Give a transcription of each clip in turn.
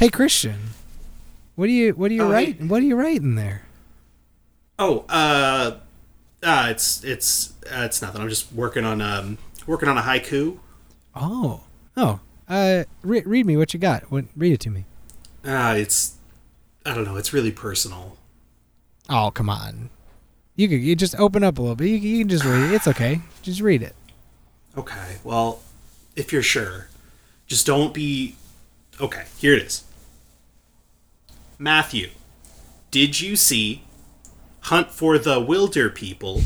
Hey Christian, what do you what are you Oh, hey. writing? What are you writing there? Oh, uh, uh it's it's uh, it's nothing. I'm just working on um working on a haiku. Oh, oh. Uh, re- read me what you got. What, read it to me. Uh it's I don't know. It's really personal. Oh, come on. You could you just open up a little bit. You, can- you can just read it. It's okay. Just read it. Okay. Well, if you're sure, just don't be. Okay. Here it is. Matthew, did you see Hunt for the Wilderpeople?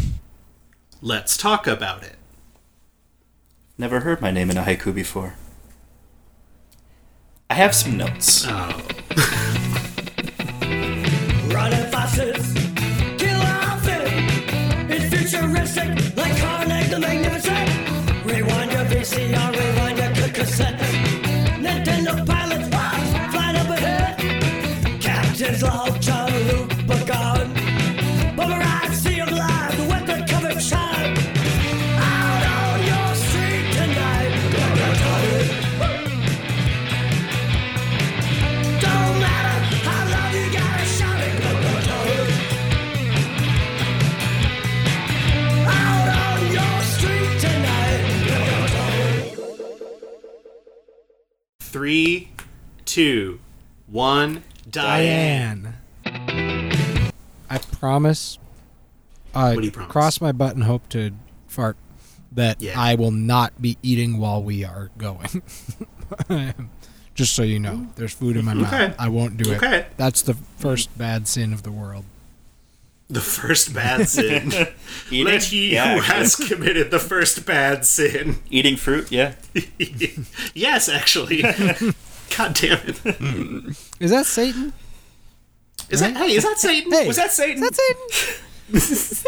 Let's talk about it. Never heard my name in a haiku before. I have some notes. Oh. Running fastest, Three, two, one. Diane. Diane. I promise. What do you promise? Cross my butt and hope to fart that Yeah. I will not be eating while we are going. Just so you know, there's food in my Okay. mouth. I won't do Okay. it. That's the first bad sin of the world. The first bad sin. Eating? Let he Yeah, who actually. has committed the first bad sin. Eating fruit, yeah. yes, actually. God damn it. Is that Satan? Is that hey, is that Satan? Hey, Was that Satan? Is that Satan?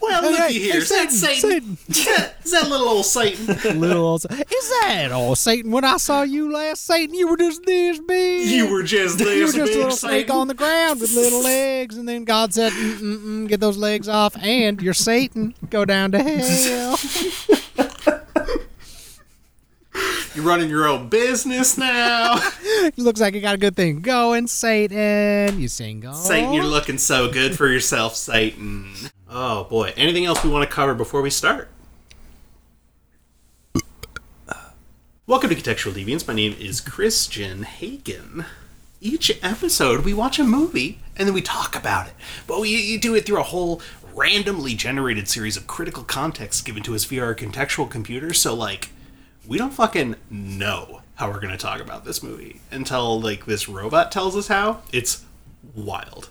Well, looky hey, here. is that Satan, Satan? Is that little old Satan? Little old. Is that old Satan? When I saw you last, Satan, you were just this big. You were just this You were just a little snake on the ground with little legs, and then God said, Mm-mm-mm, "Get those legs off, and you're Satan. Go down to hell." You're running your own business now. Looks like you got a good thing going, Satan. You single? Satan, you're looking so good for yourself, Satan. Oh boy. Anything else we want to cover before we start? Welcome to Contextual Deviants. My name is Christian Hagen. Each episode, we watch a movie and then we talk about it. But we you do it through a whole randomly generated series of critical context given to us via our contextual computer. So, like, we don't fucking know how we're going to talk about this movie until, like, this robot tells us how. It's wild.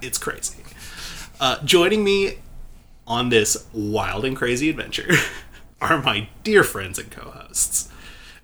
It's crazy. Uh, joining me on this wild and crazy adventure are my dear friends and co-hosts,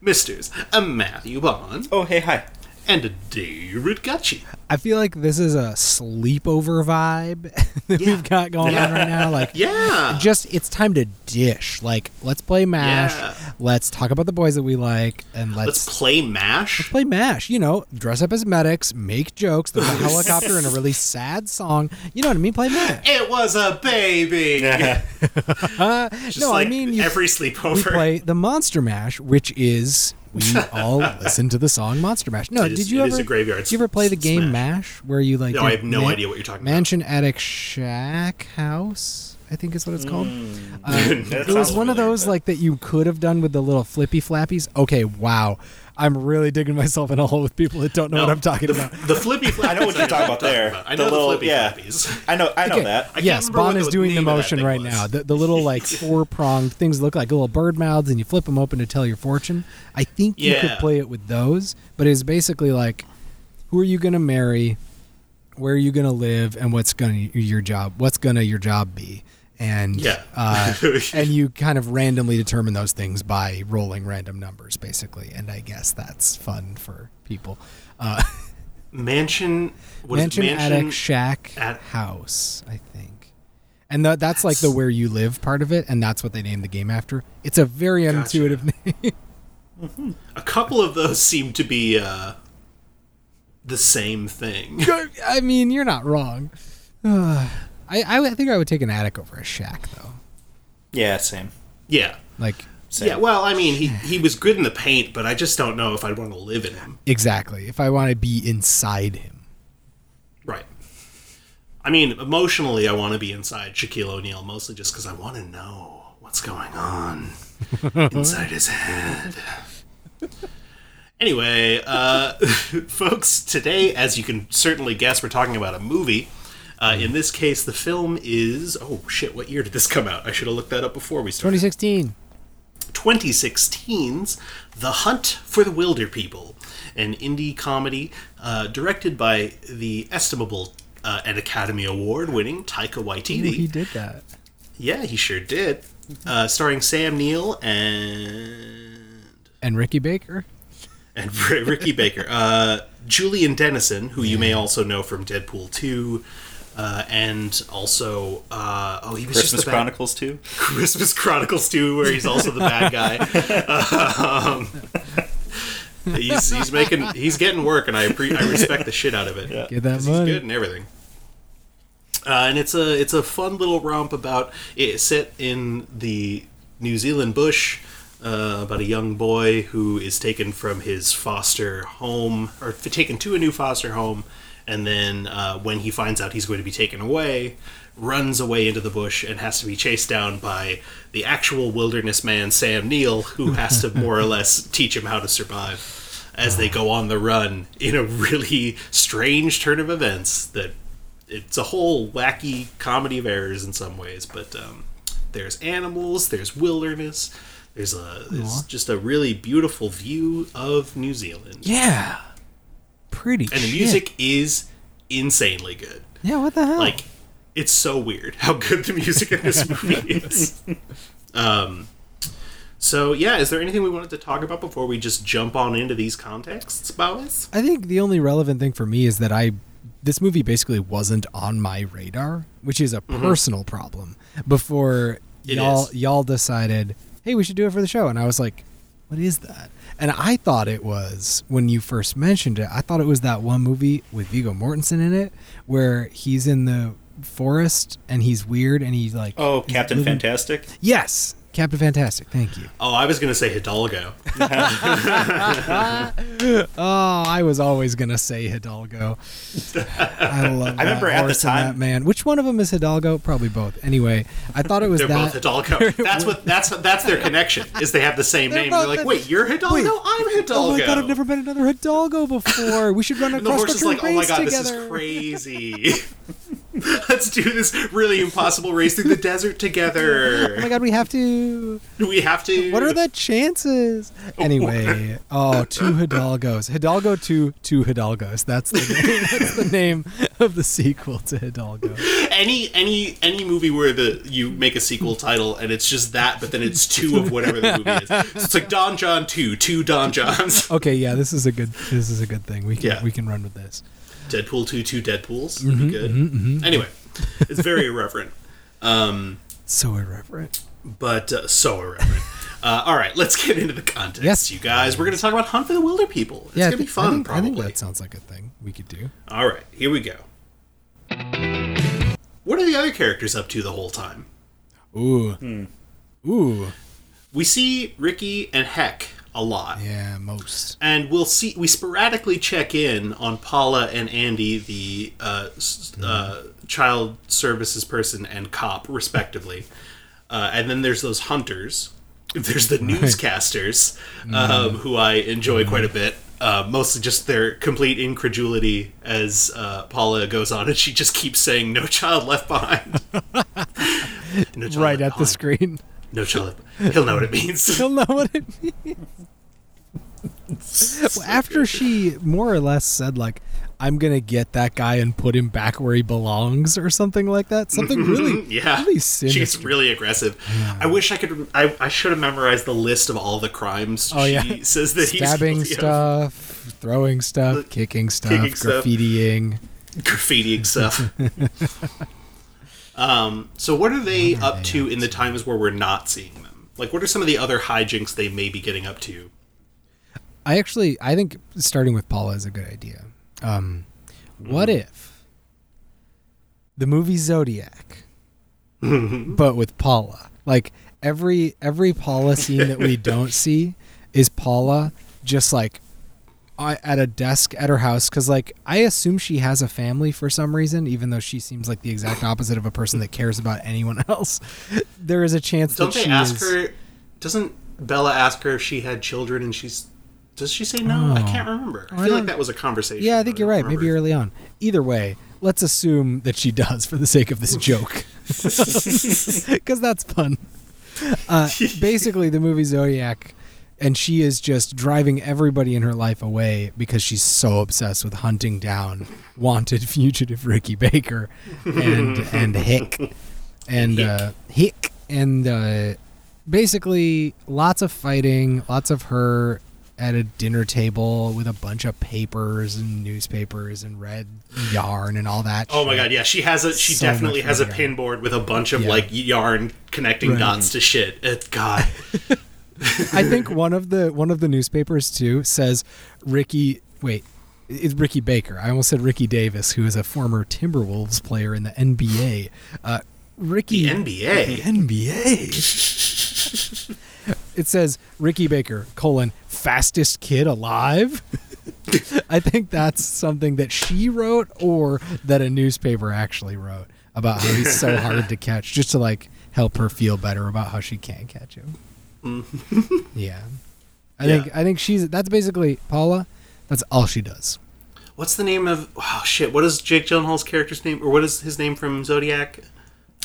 Misters Matthew Bond Oh, hey, hi. And a David Gutchie. I feel like this is a sleepover vibe that Yeah. we've got going on right now. Like, Yeah, just it's time to dish. Like, let's play Mash. Yeah. Let's talk about the boys that we like, and let's play Mash. Let's play MASH. You know, dress up as medics, make jokes. There's a helicopter and a really sad song. You know what I mean? Play MASH. It was a baby. Just no, like I mean you, every we sleepover. play the Monster Mash, which is we all listen to the song Monster Mash. No, is- did you ever? is a graveyard Did you ever play the game smash. Mash, where you like? No, I have no idea what you're talking about. Mansion Attic Shack House. I think is what it's called. Mm. Uh, it was sounds one of those but- like that you could have done with the little flippy flappies. Okay, wow. I'm really digging myself in a hole with people that don't know what I'm talking the, about. The flippy flappies. I know what you're talking about there. I know the, little- flippy yeah. flappies. I know, I know Okay. that. I yes, remember Bon is doing the name of that motion right was. now. The, the little like four pronged things look like little bird mouths, and you flip them open to tell your fortune. I think you could play it with those, but it's basically like, who are you gonna marry, where are you gonna live, and what's gonna your job? What's gonna your job be? And Yeah. uh, and you kind of randomly determine those things by rolling random numbers, basically. And I guess that's fun for people. Uh, Mansion. Mansion? Mansion attic, shack, at- house, I think. And tha- that's like the where you live part of it, and that's what they named the game after. It's a very unintuitive name. A couple of those seem to be uh, the same thing. I mean, you're not wrong. I, I would- think I would take an attic over a shack, though. Yeah, same. yeah. Like, Sam. Yeah, well, I mean, he he was good in the paint, but I just don't know if I'd want to live in him. Exactly. If I want to be inside him. Right. I mean, emotionally, I want to be inside Shaquille O'Neal, mostly just because I want to know what's going on inside his head. Anyway, uh, folks, today, as you can certainly guess, we're talking about a movie. Uh, in this case, the film is. Oh, shit, what year did this come out? I should have looked that up before we started. 2016. 2016's The Hunt for the Wilderpeople, an indie comedy uh, directed by the estimable uh, and Academy Award winning Taika Waititi. He did that. Yeah, he sure did. Uh, starring Sam Neill and And Ricky Baker. and R- Ricky Baker, uh, Julian Dennison, who you may also know from Deadpool 2, uh, and also uh, oh he was Christmas the bad- Chronicles too. Christmas Chronicles 2, where he's also the bad guy. um, he's he's making he's getting work, and I appre- I respect the shit out of it. Yeah. Get that 'Cause he's good and everything. Uh, and it's a it's a fun little romp about it's set in the New Zealand bush uh, about a young boy who is taken from his foster home or f- taken to a new foster home, and then uh, when he finds out he's going to be taken away, runs away into the bush and has to be chased down by the actual wilderness man Sam Neill, who has to more or less teach him how to survive as they go on the run in a really strange turn of events that it's a whole wacky comedy of errors in some ways but um, there's animals there's wilderness there's a there's just a really beautiful view of new zealand Yeah. Pretty. and the music is insanely good Yeah, what the hell? like it's so weird how good the music in this movie is um so yeah is there anything we wanted to talk about before we just jump on into these contexts boas I think the only relevant thing for me is that I this movie basically wasn't on my radar, which is a personal problem. Before Mm-hmm. It y'all is. y'all decided, "Hey, we should do it for the show." And I was like, "What is that?" And I thought it was when you first mentioned it, I thought it was that one movie with Viggo Mortensen in it where he's in the forest and he's weird and he's like Oh, Captain living- Fantastic. Yes, Captain Fantastic. Thank you. oh i was gonna say hidalgo Oh, I was always gonna say Hidalgo. I love. I remember that at the time- that man. Which one of them is Hidalgo? Probably both. Anyway, I thought it was They're that. both Hidalgo. That's what. That's that's their connection. Is they have the same They're name. They're like, wait, you're Hidalgo. Wait. I'm Hidalgo. Oh my god, I've never met another Hidalgo before. We should run a And the cross horse is country like, oh my god, together. this is crazy. Let's do this really impossible race through the desert together. Oh my god, we have to. we have to. What are the chances? Oh. Anyway, oh, two Hidalgos. Hidalgo two, two Hidalgos. That's the name. That's the name of the sequel to Hidalgo. any any any movie where the you make a sequel title and it's just that, but then it's two of whatever the movie is. So it's like Don Jon two, two Don Jons. Okay, yeah, this is a good. This is a good thing. We can Yeah. we can run with this. Deadpool two, two Deadpools Mm-hmm, would be good. Anyway, it's very irreverent. Um, So irreverent. but uh, so irreverent. Uh, all right, let's get into the context, Yes. you guys. We're going to talk about Hunt for the Wilderpeople. It's yeah, I going to be thi- fun, I think, probably. I think that sounds like a thing we could do. All right, here we go. What are the other characters up to the whole time? Ooh, ooh, We see Ricky and Heck a lot. yeah, most. and we'll see we sporadically check in on paula and andy the uh, s- uh, child services person and cop respectively uh, and then there's those hunters there's the newscasters um, who i enjoy quite a bit uh, mostly just their complete incredulity as uh, Paula goes on, and she just keeps saying "No child left behind." No child Right left at the screen. No. Left. He'll know what it means. He'll know what it means. Well, after she more or less said like, "I'm gonna get that guy and put him back where he belongs" or something like that. Something really, yeah, really she's sinister. really aggressive. I wish I could. I, I should have memorized the list of all the crimes Oh, she yeah. says that he's Stabbing guilty of. stuff, throwing stuff, The- kicking stuff, kicking stuff. graffitiing. graffitiing stuff. Um, so what are they What are up they to up in the times where we're not seeing them? Like, what are some of the other hijinks they may be getting up to? I actually, I think starting with Paula is a good idea. Um, what Mm-hmm. if the movie Zodiac, but with Paula? Like every every Paula scene that we don't see is Paula just like at a desk at her house because like I assume she has a family for some reason, even though she seems like the exact opposite of a person that cares about anyone else. There is a chance Don't that they she ask is. her? Doesn't Bella ask her if she had children and she's? Does she say no? I can't remember. I I feel like that was a conversation. Yeah, I think you're right. Maybe early on. Either way, let's assume that she does for the sake of this joke, because that's fun. Uh, basically, the movie Zodiac, and she is just driving everybody in her life away because she's so obsessed with hunting down wanted fugitive Ricky Baker and and Hick and uh, Hick and uh, basically lots of fighting, lots of her at a dinner table with a bunch of papers and newspapers and red yarn and all that. Oh my shit. god, yeah, she has a she So definitely has a red pin board with a bunch of Yeah. like yarn connecting Right. dots to shit. It, god. I think one of the one of the newspapers too says Ricky. Wait, it's Ricky Baker. I almost said Ricky Davis, who is a former Timberwolves player in the NBA. Uh, Ricky The NBA? NBA. it says Ricky Baker colon fastest kid alive. I think that's something that she wrote or that a newspaper actually wrote about how he's so hard to catch, just to like help her feel better about how she can't catch him. yeah, I Yeah. think I think she's that's basically Paula. That's all she does. What's the name of? Oh shit! What is Jake Gyllenhaal's character's name, or what is his name from Zodiac?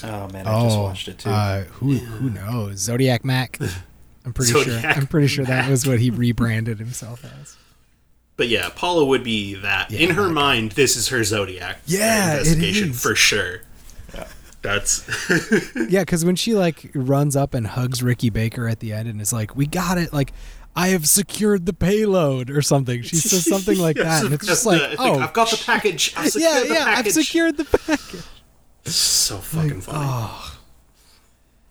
Oh man, I just watched it too. Uh, who who knows? Zodiac Mac. I'm pretty Zodiac sure. I'm pretty sure that was what he rebranded himself as. But yeah, Paula would be that. In her mind, this is her Zodiac. Yeah, it investigation is. for sure. That's Yeah, because when she like runs up and hugs Ricky Baker at the end and is like, "We got it!" Like, I have secured the payload or something. She says something like that, and it's just like, uh, the- "Oh, I've got the package. I've yeah, the yeah, package. I've secured the package." So fucking funny. Oh,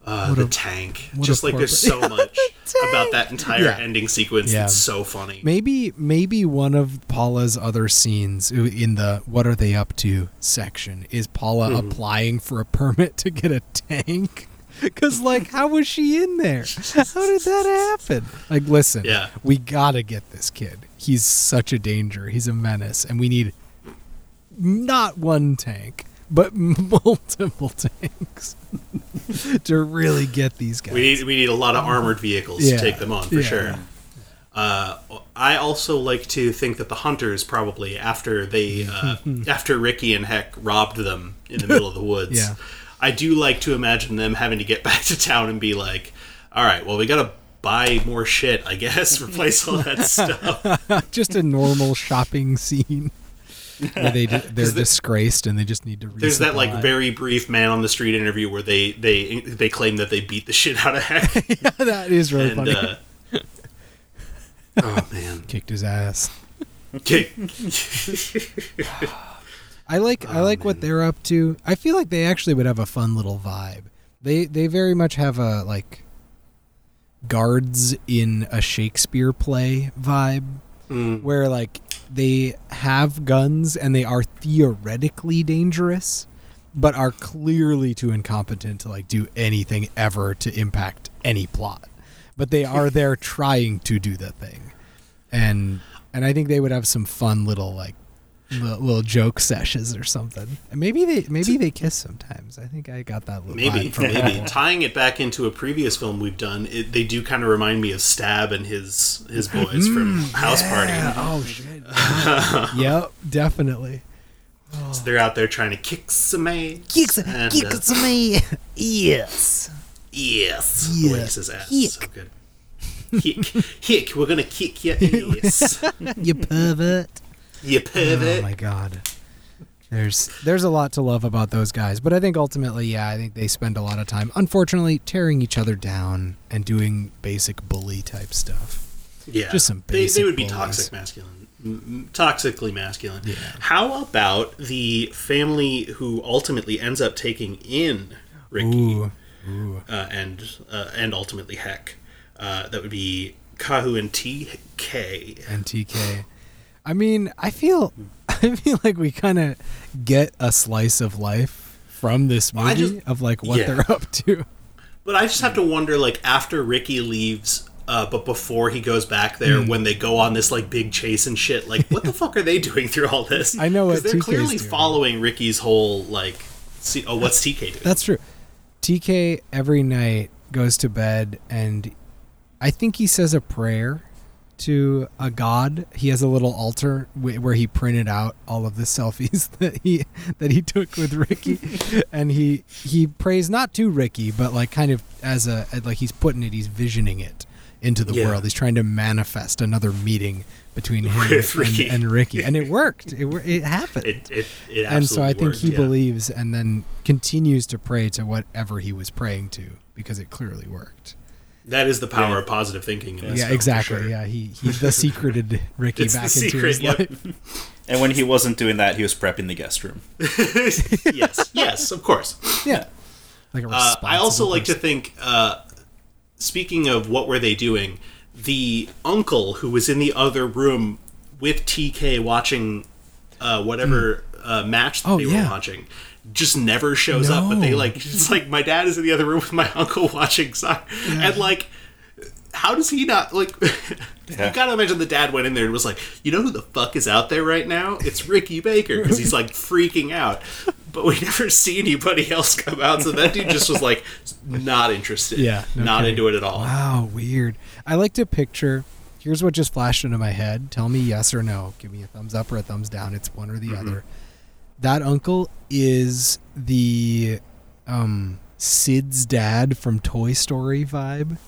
Uh, the a- tank. Just like there's so much about that entire Yeah. ending sequence Yeah. that's so funny. maybe maybe one of Paula's other scenes in the "What are they up to?" section is Paula Mm-hmm. applying for a permit to get a tank. Cause like, how was she in there? How did that happen? Like, listen, Yeah. we gotta get this kid. He's such a danger. He's a menace, and we need not one tank, but multiple tanks to really get these guys. We need we need a lot of armored vehicles Yeah. to take them on for Yeah. sure. Uh, I also like to think that the hunters probably after they uh, after Ricky and Heck robbed them in the middle of the woods. Yeah. I do like to imagine them having to get back to town and be like, "All right, well, we gotta buy more shit, I guess, replace all that stuff." just a normal shopping scene where they they're disgraced and they just need to. There's that like very brief man on the street interview where they they they claim that they beat the shit out of Heck. that is really and funny. uh, oh man, Kicked his ass. I like I like what they're up to. I feel like they actually would have a fun little vibe. They they very much have a like guards in a Shakespeare play vibe Mm. where like they have guns and they are theoretically dangerous but are clearly too incompetent to like do anything ever to impact any plot. But they are there trying to do the thing. And and I think they would have some fun little like little, little joke sessions or something. Maybe they maybe they kiss sometimes. I think I got that little Maybe, from maybe tying it back into a previous film we've done, it, they do kind of remind me of Stab and his his boys from House Party. Oh shit. Yeah. yep, definitely. So they're out there trying to kick some ass. Kicks, and, kicks uh, me. Yes. yes. Yeah. The way he ass. Hick. So good. Hick, hick, we're gonna kick your ass, You pervert. You pervert. Oh my god. There's there's a lot to love about those guys, but I think ultimately, yeah, I think they spend a lot of time, unfortunately, tearing each other down and doing basic bully type stuff. Yeah, Just some they, they would be bullies. toxic masculine, m- toxically masculine. Yeah. How about the family who ultimately ends up taking in Ricky Ooh, ooh. uh, and uh, and ultimately Heck? Uh, that would be Kahu and TK. and TK. I mean, I feel I feel like we kind of get a slice of life from this movie just- of like what yeah. they're up to. But I just have to wonder, like, after Ricky leaves, uh, but before he goes back there, Hmm. when they go on this like big chase and shit, like, what the fuck are they doing through all this? I know what they're TK's clearly doing. following Ricky's whole like. See, oh, what's TK doing? That's true. TK every night goes to bed and I think he says a prayer to a god. He has a little altar wh- where he printed out all of the selfies that he that he took with Ricky, and he he prays not to Ricky, but like kind of as a like he's putting it, he's visioning it into the Yeah. world. He's trying to manifest another meeting between him and, Ricky. and Ricky, and it worked. It it happened it, it, it and so I think worked, he yeah. believes and then continues to pray to whatever he was praying to because it clearly worked. That is the power Yeah. of positive thinking. In this yeah, film, exactly. sure. Yeah, he he the secreted Ricky It's the back into secret, his yep. life. And when he wasn't doing that, he was prepping the guest room. yes, yes, of course. Yeah, like a Uh, I also responsible like to think. Uh, speaking of what were they doing, the uncle who was in the other room with TK watching uh, whatever uh, match that Oh, they yeah. were watching. Just never shows up, but they like it's like my dad is in the other room with my uncle watching soccer, and like, how does he not like? Yeah. You gotta imagine the dad went in there and was like, "You know who the fuck is out there right now? It's Ricky Baker because he's like freaking out." But we never see anybody else come out, so that dude just was like not interested. Yeah, no not kidding. into it at all. Wow, weird. I like to picture. Here's what just flashed into my head. Tell me yes or no. Give me a thumbs up or a thumbs down. It's one or the Mm-hmm. other. That uncle is the um, Sid's dad from Toy Story vibe,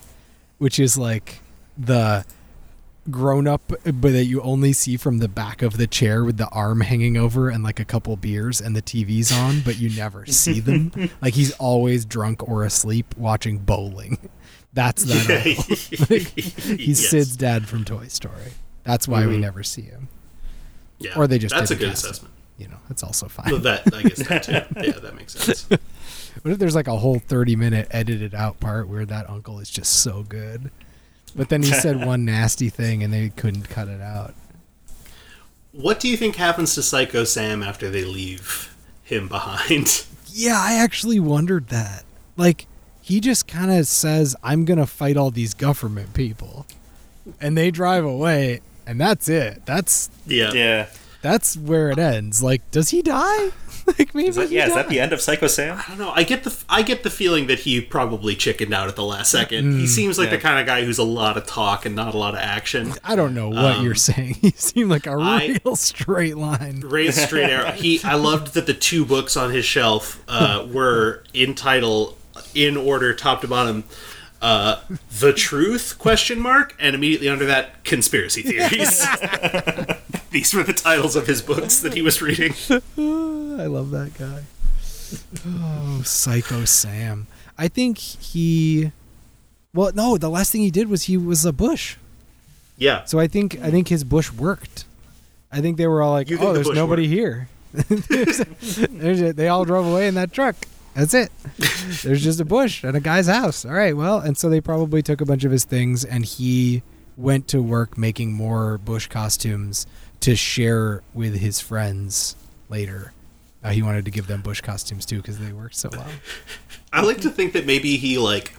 which is like the grown up but that you only see from the back of the chair with the arm hanging over and like a couple beers and the TV's on but you never see them like he's always drunk or asleep watching bowling that's that. Like, he's Yes. Sid's dad from Toy Story that's why we Mhm. never see him Yeah, or they just that's a good assessment him. Assessment. you know that's also Well, fine that I guess that too. Yeah, that makes sense. what if there's like a whole 30 minute edited out part where that uncle is just so good but then he said one nasty thing and they couldn't cut it out What do you think happens to Psycho Sam after they leave him behind? Yeah, I actually wondered that. Like, he just kind of says, I'm going to fight all these government people. And they drive away, and that's it. That's Yeah, Yeah. That's where it ends. Like, does he die? like, maybe Is that, he yeah, is that the end of Psycho Sam? I don't know. I get the I get the feeling that he probably chickened out at the last second. he seems like yeah. the kind of guy who's a lot of talk and not a lot of action. I don't know what Um, you're saying. He seemed like a I- real straight line. Raised straight arrow. He. I loved that the two books on his shelf uh, were in title in order, top to bottom. Uh, the truth question mark and immediately under that conspiracy theories. These were the titles of his books that he was reading. I love that guy. Oh, Psycho Sam. I think he. Well, no, the last thing he did was he was a bush. Yeah, So I think I think his bush worked. I think they were all like, "Oh, the there's nobody worked? here." there's, there's a- they all drove away in that truck. That's it. There's just a bush and a guy's house. All right, well, and so they probably took a bunch of his things, and he went to work making more bush costumes to share with his friends later. Uh, he wanted to give them bush costumes too because they worked so well. I like to think that maybe he like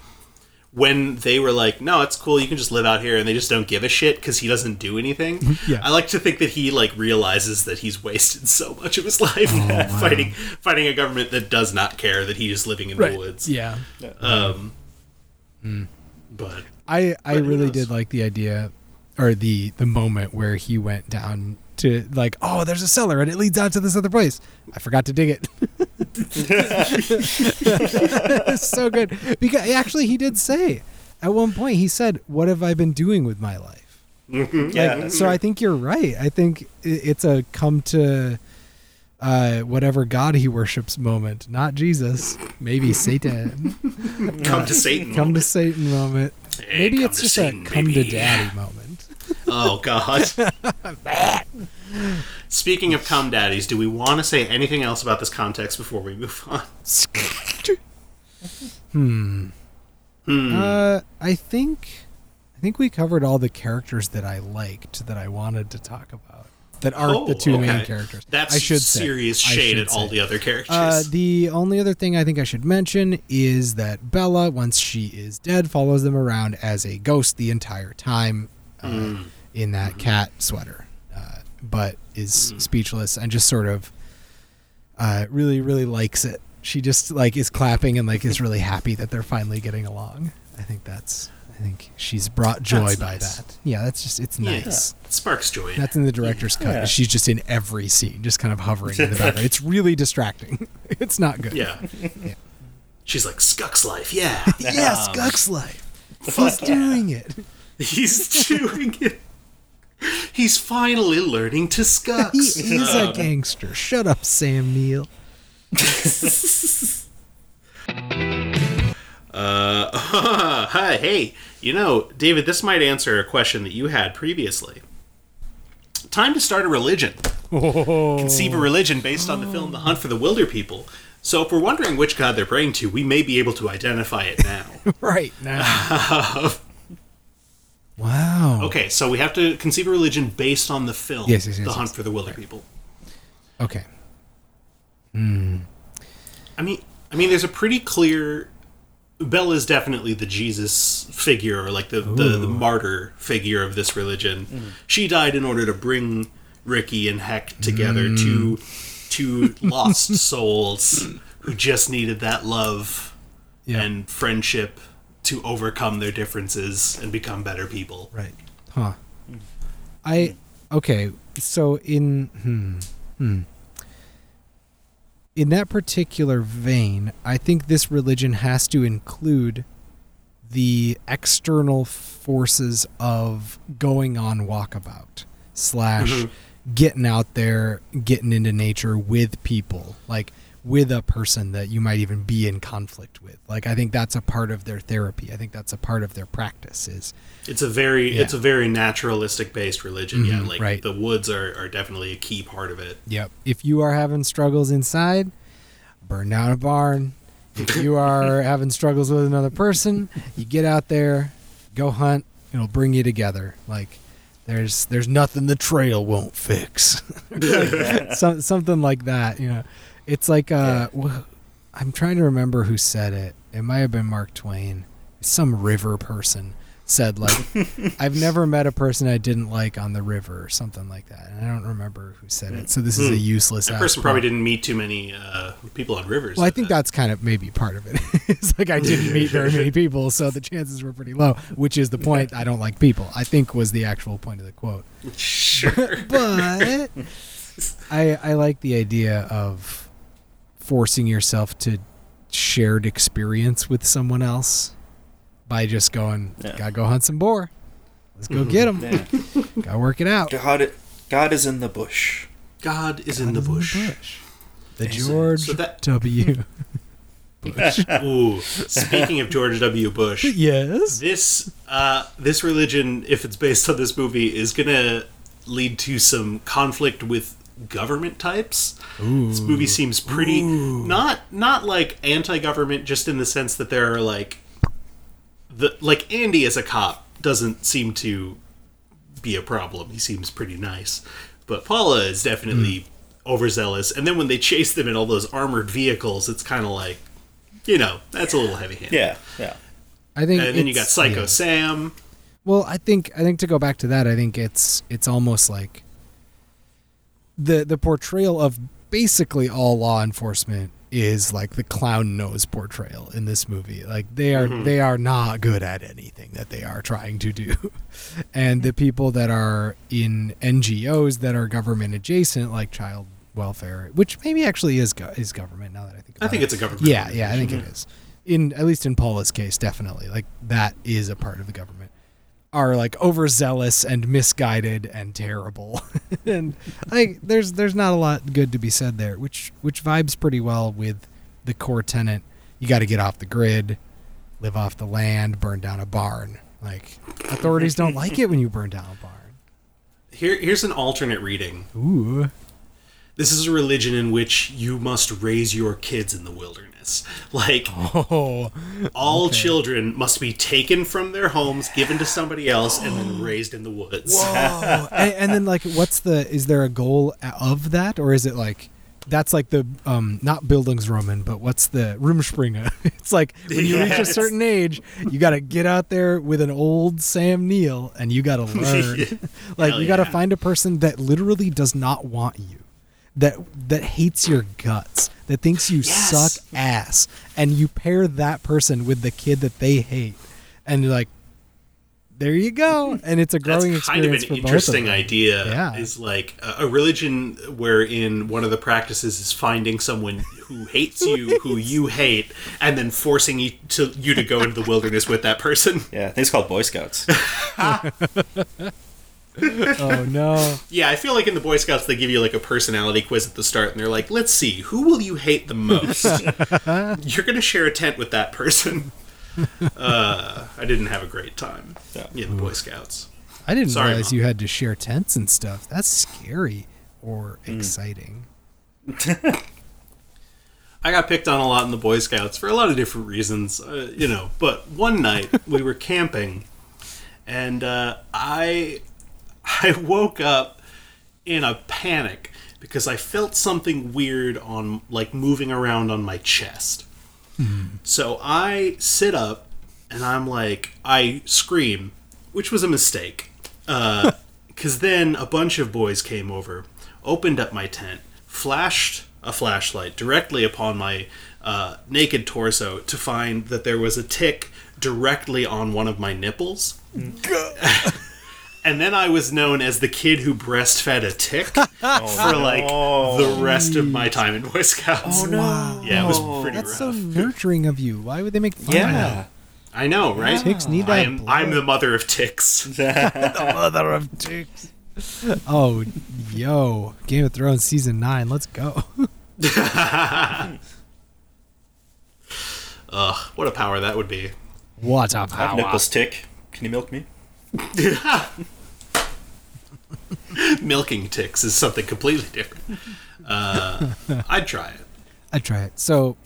when they were like, "No, it's cool. You can just live out here," and they just don't give a shit because he doesn't do anything. Yeah. I like to think that he like realizes that he's wasted so much of his life Oh, wow. fighting fighting a government that does not care that he is living in the woods. Yeah. Um. Hmm. But I I But really did like the idea or the the moment where he went down to like oh there's a cellar and it leads out to this other place. I forgot to dig it. it's so good because actually he did say at one point he said what have I been doing with my life? Yeah. Like, so I think you're right. I think it's a come to uh, whatever God he worships moment, not Jesus. Maybe Satan. come to Satan. come to. Satan moment. Hey, Maybe it's just Satan, a come baby. to daddy moment. Oh God. Speaking of cum daddies, do we want to say anything else about this context before we move on? hmm. Hmm. Uh, I think, I think we covered all the characters that I liked that I wanted to talk about. that aren't Oh, the two main characters. That's I should say. serious I shade at all the other characters. Uh, the only other thing I think I should mention is that Bella, once she is dead, follows them around as a ghost the entire time uh, Hmm. in that cat sweater, uh, but is speechless and just sort of uh, really, really likes it. She just like is clapping and like is really happy that they're finally getting along. I think that's. I think she's brought joy That's by nice. that. Yeah, that's just it's Yeah. nice. Sparks joy. That's in the director's cut. Yeah. She's just in every scene, just kind of hovering in the background. It's really distracting. It's not good. yeah. She's like Skux life. Yeah, Yes, Guck's life. He's doing it. He's chewing it. He's finally learning to scuff. He Skux. is a gangster. Shut up, Sam Neill. Uh, hi, hey, you know, David, this might answer a question that you had previously. Time to start a religion. Conceive a religion based on the film The Hunt for the Wilderpeople. So if we're wondering which god they're praying to, we may be able to identify it now. Right now. Wow. okay, so we have to conceive a religion based on the film Yes, yes, yes, The. Hunt for the Wilderpeople. Okay. Hmm. I mean, I mean, there's a pretty clear. Bella is definitely the Jesus figure, or like the, the, the martyr figure of this religion. Mm-hmm. She died in order to bring Ricky and Heck together, two mm. two lost souls who just needed that love Yeah. and friendship to overcome their differences and become better people. Right. Huh. I okay. So in hmm, hmm. in that particular vein, I think this religion has to include the external forces of going on walkabout slash getting out there, getting into nature with people, like with a person that you might even be in conflict with. Like I think that's a part of their therapy. I think that's a part of their practice is It's a very Yeah. it's a very naturalistic based religion. yeah, Mhm, like right. the woods are, are definitely a key part of it. Yep. If you are having struggles inside, burn down a barn. If you are having struggles with another person, you get out there, go hunt. It'll bring you together. Like there's there's nothing the trail won't fix. Some, something like that. You know, it's like uh, wh- I'm trying to remember who said it. It might have been Mark Twain. Some river person said like, "I've never met a person I didn't like on the river" or something like that. And I don't remember who said it. So this is a useless. That person probably didn't meet too many uh, people on rivers. Well, I think that. that's kind of maybe part of it. it's like I didn't meet very many people, so the chances were pretty low. Which is the point. I don't like people. I think was the actual point of the quote. sure. But I I like the idea of forcing yourself to shared experience with someone else by just going, Yeah. gotta go hunt some boar. Let's go get them. Yeah. Gotta work it out. God, God is in the bush. God is in the is bush. The Amazing. George So that- W. Bush. Ooh, speaking of George W. Bush, yes. this uh, this religion, if it's based on this movie, is gonna lead to some conflict with government types. This movie seems pretty not not like anti-government, just in the sense that there are like the like Andy as a cop doesn't seem to be a problem. He seems pretty nice, but Paula is definitely hmm. overzealous. And then when they chase them in all those armored vehicles, it's kind of like, you know, that's a little heavy-handed. Yeah, yeah. I think And then you got Psycho yeah. Sam. Well, I think I think to go back to that, I think it's it's almost like the the portrayal of basically all law enforcement is like the clown nose portrayal in this movie. Like they are mm-hmm. they are not good at anything that they are trying to do. and the people that are in NGOs that are government adjacent like child welfare, which maybe actually is go- is government now that I think. I think it. it's a government. Yeah, yeah, I think it is. In at least in Paula's case, definitely. Like that is a part of the government. Are like overzealous and misguided and terrible. and like there's there's not a lot good to be said there, which which vibes pretty well with the core tenant. You got to get off the grid, live off the land, burn down a barn. Like authorities don't like it when you burn down a barn. Here, here's an alternate reading. Ooh. this is a religion in which you must raise your kids in the wilderness. Like Oh, all children must be taken from their homes, given to somebody else, and then raised in the woods. oh. and, and then like, what's the? Is there a goal of that, or is it like? That's like the um not Bildungsroman, but what's the Rumspringa? It's like when you reach a certain age, you got to get out there with an old Sam Neill and you got to learn. like Hell you got to yeah. find a person that literally does not want you. That that hates your guts, that thinks you Yes. suck ass, and you pair that person with the kid that they hate, and you're like, there you go, mm-hmm. and it's a growing That's kind of an for both of interesting idea. Yeah. Is like a, a religion wherein one of the practices is finding someone who hates you, who you hate, and then forcing you to you to go into the wilderness with that person. Yeah, I think it's called Boy Scouts. Oh no, Yeah, I feel like in the Boy Scouts they give you like a personality quiz at the start, and they're like, "Let's see, who will you hate the most? You're gonna share a tent with that person." Uh, I didn't have a great time Yeah. in the Boy Scouts. I didn't Sorry, realize Mom. you had to share tents and stuff. That's scary or exciting. I got picked on a lot in the Boy Scouts for a lot of different reasons, uh, you know. But one night we were camping, and uh, I I woke up in a panic because I felt something weird on like moving around on my chest. So I sit up and I'm like I scream, which was a mistake. Because then a bunch of boys came over, opened up my tent, flashed a flashlight directly upon my uh, naked torso to find that there was a tick directly on one of my nipples. and then I was known as the kid who breastfed a tick oh, for like the rest of my time in Boy Scouts. Oh Wow. Yeah, it was pretty That's so nurturing of you. Why would they make fun of you? Yeah. that? I know, right? Ticks need I that am, blood. I'm the mother of ticks. The mother of ticks. Oh, yo, Game of Thrones season nine. Let's go. Ugh, what a power that would be. What a I have power! nipples tick. Can you milk me? Milking ticks is something completely different. Uh, I'd try it. I'd try it. So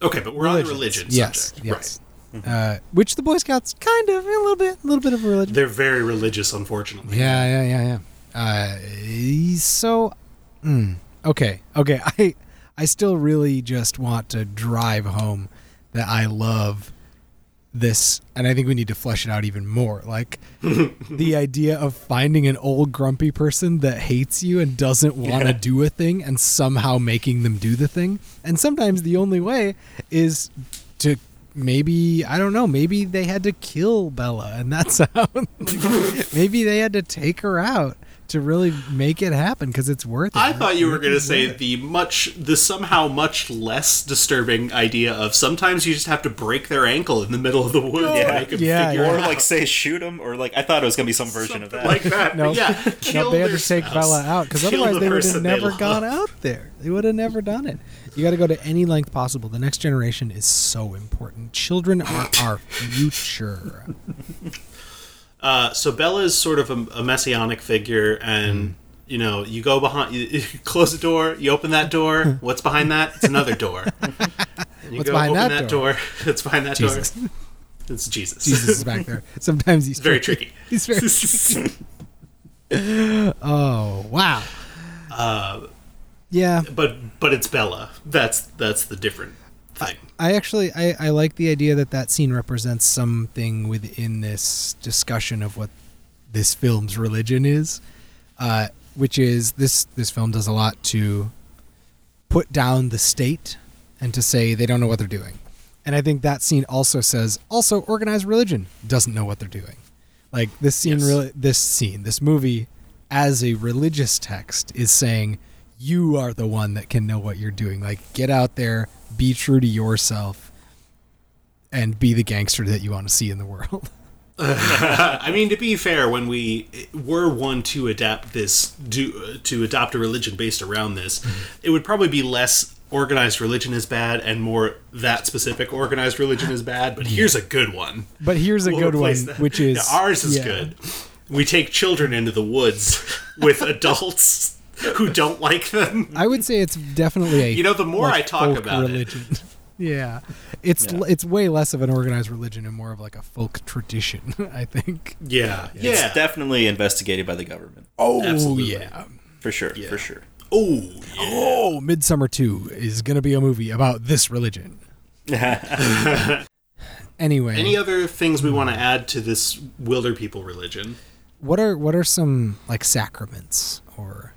Okay, but we're on the religion Yes, subject. yes. Right. Uh, which the Boy Scouts kind of a little bit, a little bit of a religion. They're very religious, unfortunately. Yeah, yeah, yeah, yeah. Uh, so, mm, okay, okay. I, I still really just want to drive home that I love this, and I think we need to flesh it out even more. Like the idea of finding an old grumpy person that hates you and doesn't want to Yeah. do a thing, and somehow making them do the thing. And sometimes the only way is to maybe I don't know. Maybe they had to kill Bella, and that's how. like, maybe they had to take her out to really make it happen because it's worth it. I thought you were going to say it. the much, the somehow much less disturbing idea of sometimes you just have to break their ankle in the middle of the woods Yeah. make Yeah, figure yeah. Or like say shoot them, or like I thought it was gonna be some version of that. like that. No, But yeah, no, kill they had their to take spouse. Bella out because otherwise the they would have never love. gone out there. They would have never done it. You got to go to any length possible. The next generation is so important. Children are our future. Uh, so Bella is sort of a, a messianic figure, Mm. and you know, you go behind, you, you close the door, you open that door. What's behind that? It's another door. And you What's go behind open that door? It's behind that Jesus. door. It's Jesus. Jesus is back there. Sometimes he's Very tricky. He's very tricky. oh wow. Uh, Yeah, but but it's Bella. That's that's the different thing. I actually I, I like the idea that that scene represents something within this discussion of what this film's religion is, uh, which is this this film does a lot to put down the state and to say they don't know what they're doing, and I think that scene also says also organized religion doesn't know what they're doing, like this scene Yes. really this scene this movie as a religious text is saying you are the one that can know what you're doing. Like, get out there, be true to yourself, and be the gangster that you want to see in the world. I mean, to be fair, when we were one to adapt this, do, to adopt a religion based around this, mm-hmm. it would probably be less organized religion is bad and more that specific organized religion is bad. But here's a good one. But here's a We'll good one, that. which is Yeah, ours is yeah. good. We take children into the woods with adults who don't like them. I would say it's definitely a You know, the more like, I talk folk about it- religion. yeah, it's Yeah. it's way less of an organized religion and more of like a folk tradition. I think. Yeah, yeah. It's definitely investigated by the government. Oh Absolutely. yeah. For sure. Yeah. For sure. oh, yeah. Oh, Midsommar Two is gonna be a movie about this religion. Anyway, Any other things we want to add to this Wilderpeople religion? what are what are some like sacraments or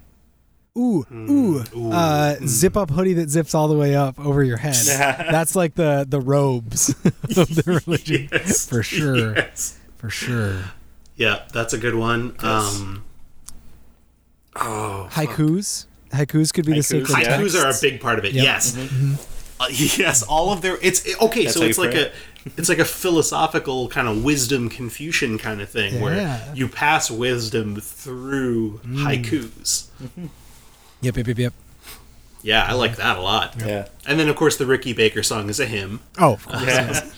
ooh ooh, ooh, uh, zip up hoodie that zips all the way up over your head? That's like the the robes of the religion Yes. for sure, Yes. for sure. Yeah, that's a good one. Um, oh, Haikus, haikus could be the Haikus, sacred yeah. text. haikus are a big part of it. Yep. Yes, Uh, yes. All of their it's it- okay. That's so it's like pray. a it's like a philosophical kind of wisdom Confucian kind of thing Yeah. where you pass wisdom through Mm. haikus. Yep, yep, yep, yep. Yeah, I like that a lot. Yeah. And then of course the Ricky Baker song is a hymn. Oh, of course. Yeah.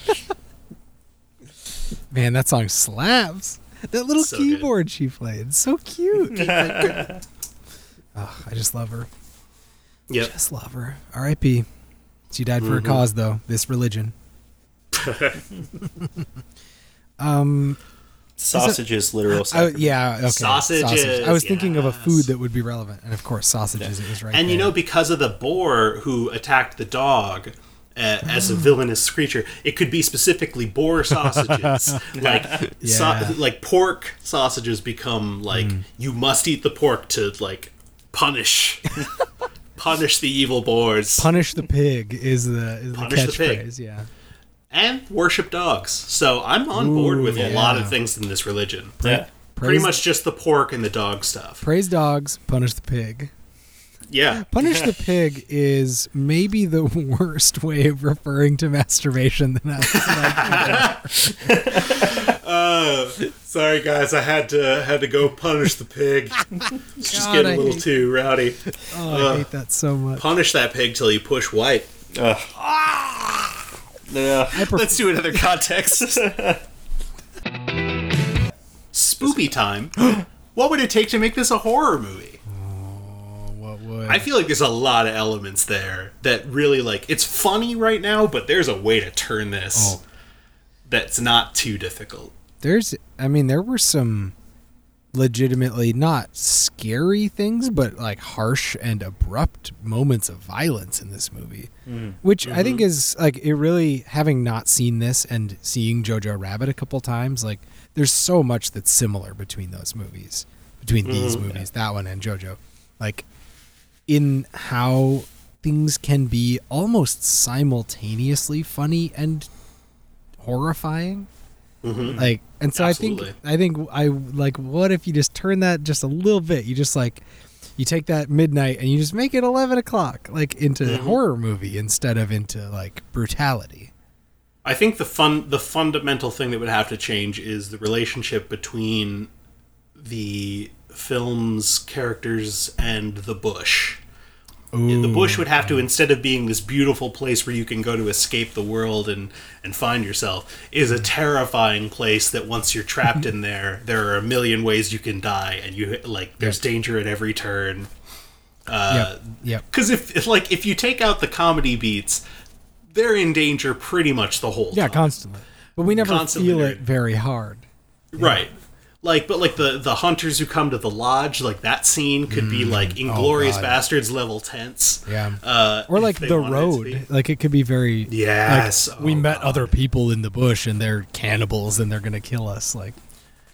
man, that song slaps. That little So good. keyboard she played, so cute. oh, I just love her. Yep. Just love her. R.I.P. She died Mm-hmm. for a cause, though. This religion. um. Sausages, literal I, yeah. Okay. Sausages, I was thinking of a food that would be relevant, and of course, sausages. It was right. And you know, because of the boar who attacked the dog uh, as Mm. a villainous creature, it could be specifically boar sausages. like, Yeah. Mm. like pork sausages become like you must eat the pork to like punish, punish the evil boars punish the pig is the is the Punish the pig. catchphrase. Yeah. And worship dogs. So I'm on board with a lot of things in this religion. Yeah. Pretty much just the pork and the dog stuff. Praise dogs, punish the pig. Yeah. Punish the pig is maybe the worst way of referring to masturbation that I, Uh, sorry guys, I had to had to go punish the pig. It's just God, getting a little hate- too rowdy. I, oh, I hate that so much. Punish that pig till you push white. Ugh. Yeah. Prefer, Let's do another context. Spoopy time. what would it take to make this a horror movie? Oh, what would I feel like there's a lot of elements there that really like it's funny right now, but there's a way to turn this Oh. that's not too difficult. there's I mean there were some legitimately not scary things but like harsh and abrupt moments of violence in this movie mm-hmm. which I think mm-hmm. is like it really having not seen this and seeing Jojo Rabbit a couple times like there's so much that's similar between those movies between these mm-hmm. movies that one and Jojo. Like in how things can be almost simultaneously funny and horrifying Mm-hmm. like and so Absolutely. i think i think i like what if you just turn that just a little bit you just like you take that midnight and you just make it 11 o'clock like into a horror movie instead of into like brutality I think the fun the fundamental thing that would have to change is the relationship between the film's characters and the bush. The bush would have to instead of being this beautiful place where you can go to escape the world and and find yourself is a terrifying place that once you're trapped in there there are a million ways you can die and you like there's danger at every turn. Uh, yep yep Because if, if like if you take out the comedy beats, they're in danger pretty much the whole yeah time. Yeah, constantly but we never Constantly feel it very hard right. Like, but like the the hunters who come to the lodge, like that scene could be like Inglourious Mm. Oh, Basterds level tense. yeah Uh, or like the wanted it road like it could be very Yes. like, we Oh, met God. other people in the bush and they're cannibals and they're gonna kill us like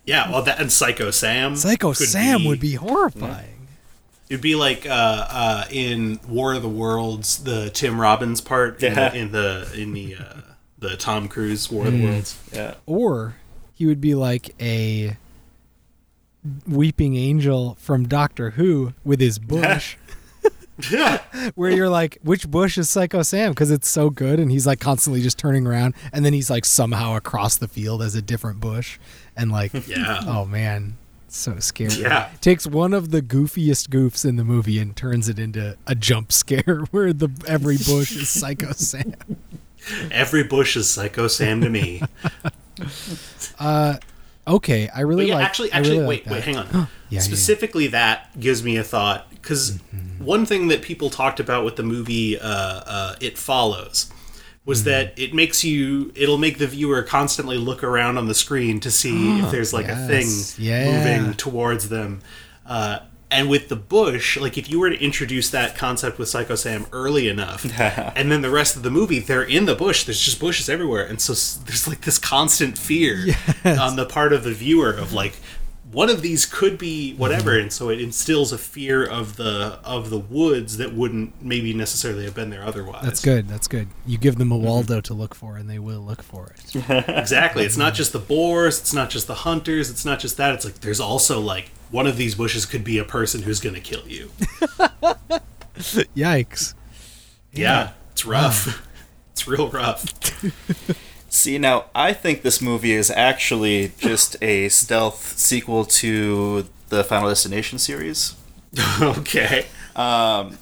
Yeah, well, that and Psycho Sam. psycho could sam would be horrifying It'd be like uh, uh, in War of the Worlds, the Tim Robbins part in, Yeah. the, in the in the uh, the Tom Cruise War Hmm. of the Worlds. Yeah. or he would be like a weeping angel from Doctor Who with his bush. Where you're like, which bush is Psycho Sam? Because it's so good, and he's like constantly just turning around, and then he's like somehow across the field as a different bush, and like, Yeah. oh man, so scary. Yeah. takes one of the goofiest goofs in the movie and turns it into a jump scare where the every bush is Psycho Sam. Every bush is Psycho Sam to me. Uh, Okay, I really But yeah, like. actually, actually, really wait, like wait, hang on. yeah, yeah. Specifically, that gives me a thought because Mm-hmm. one thing that people talked about with the movie uh, uh, "It Follows" was Mm-hmm. that it makes you, it'll make the viewer constantly look around on the screen to see if there's like a thing. Yeah. moving towards them. Uh, and with the bush, like if you were to introduce that concept with Psycho Sam early enough, and then the rest of the movie, they're in the bush. There's just bushes everywhere, and so there's like this constant fear on the part of the viewer of like one of these could be whatever, Mm-hmm. and so it instills a fear of the of the woods that wouldn't maybe necessarily have been there otherwise. That's good. That's good. You give them a Waldo to look for, and they will look for it. Exactly. It's not just the boars. It's not just the hunters. It's not just that. It's like there's also like one of these bushes could be a person who's going to kill you. Yikes! Yeah, it's rough. It's real rough. See, now I think this movie is actually just a stealth sequel to the Final Destination series. okay. Um,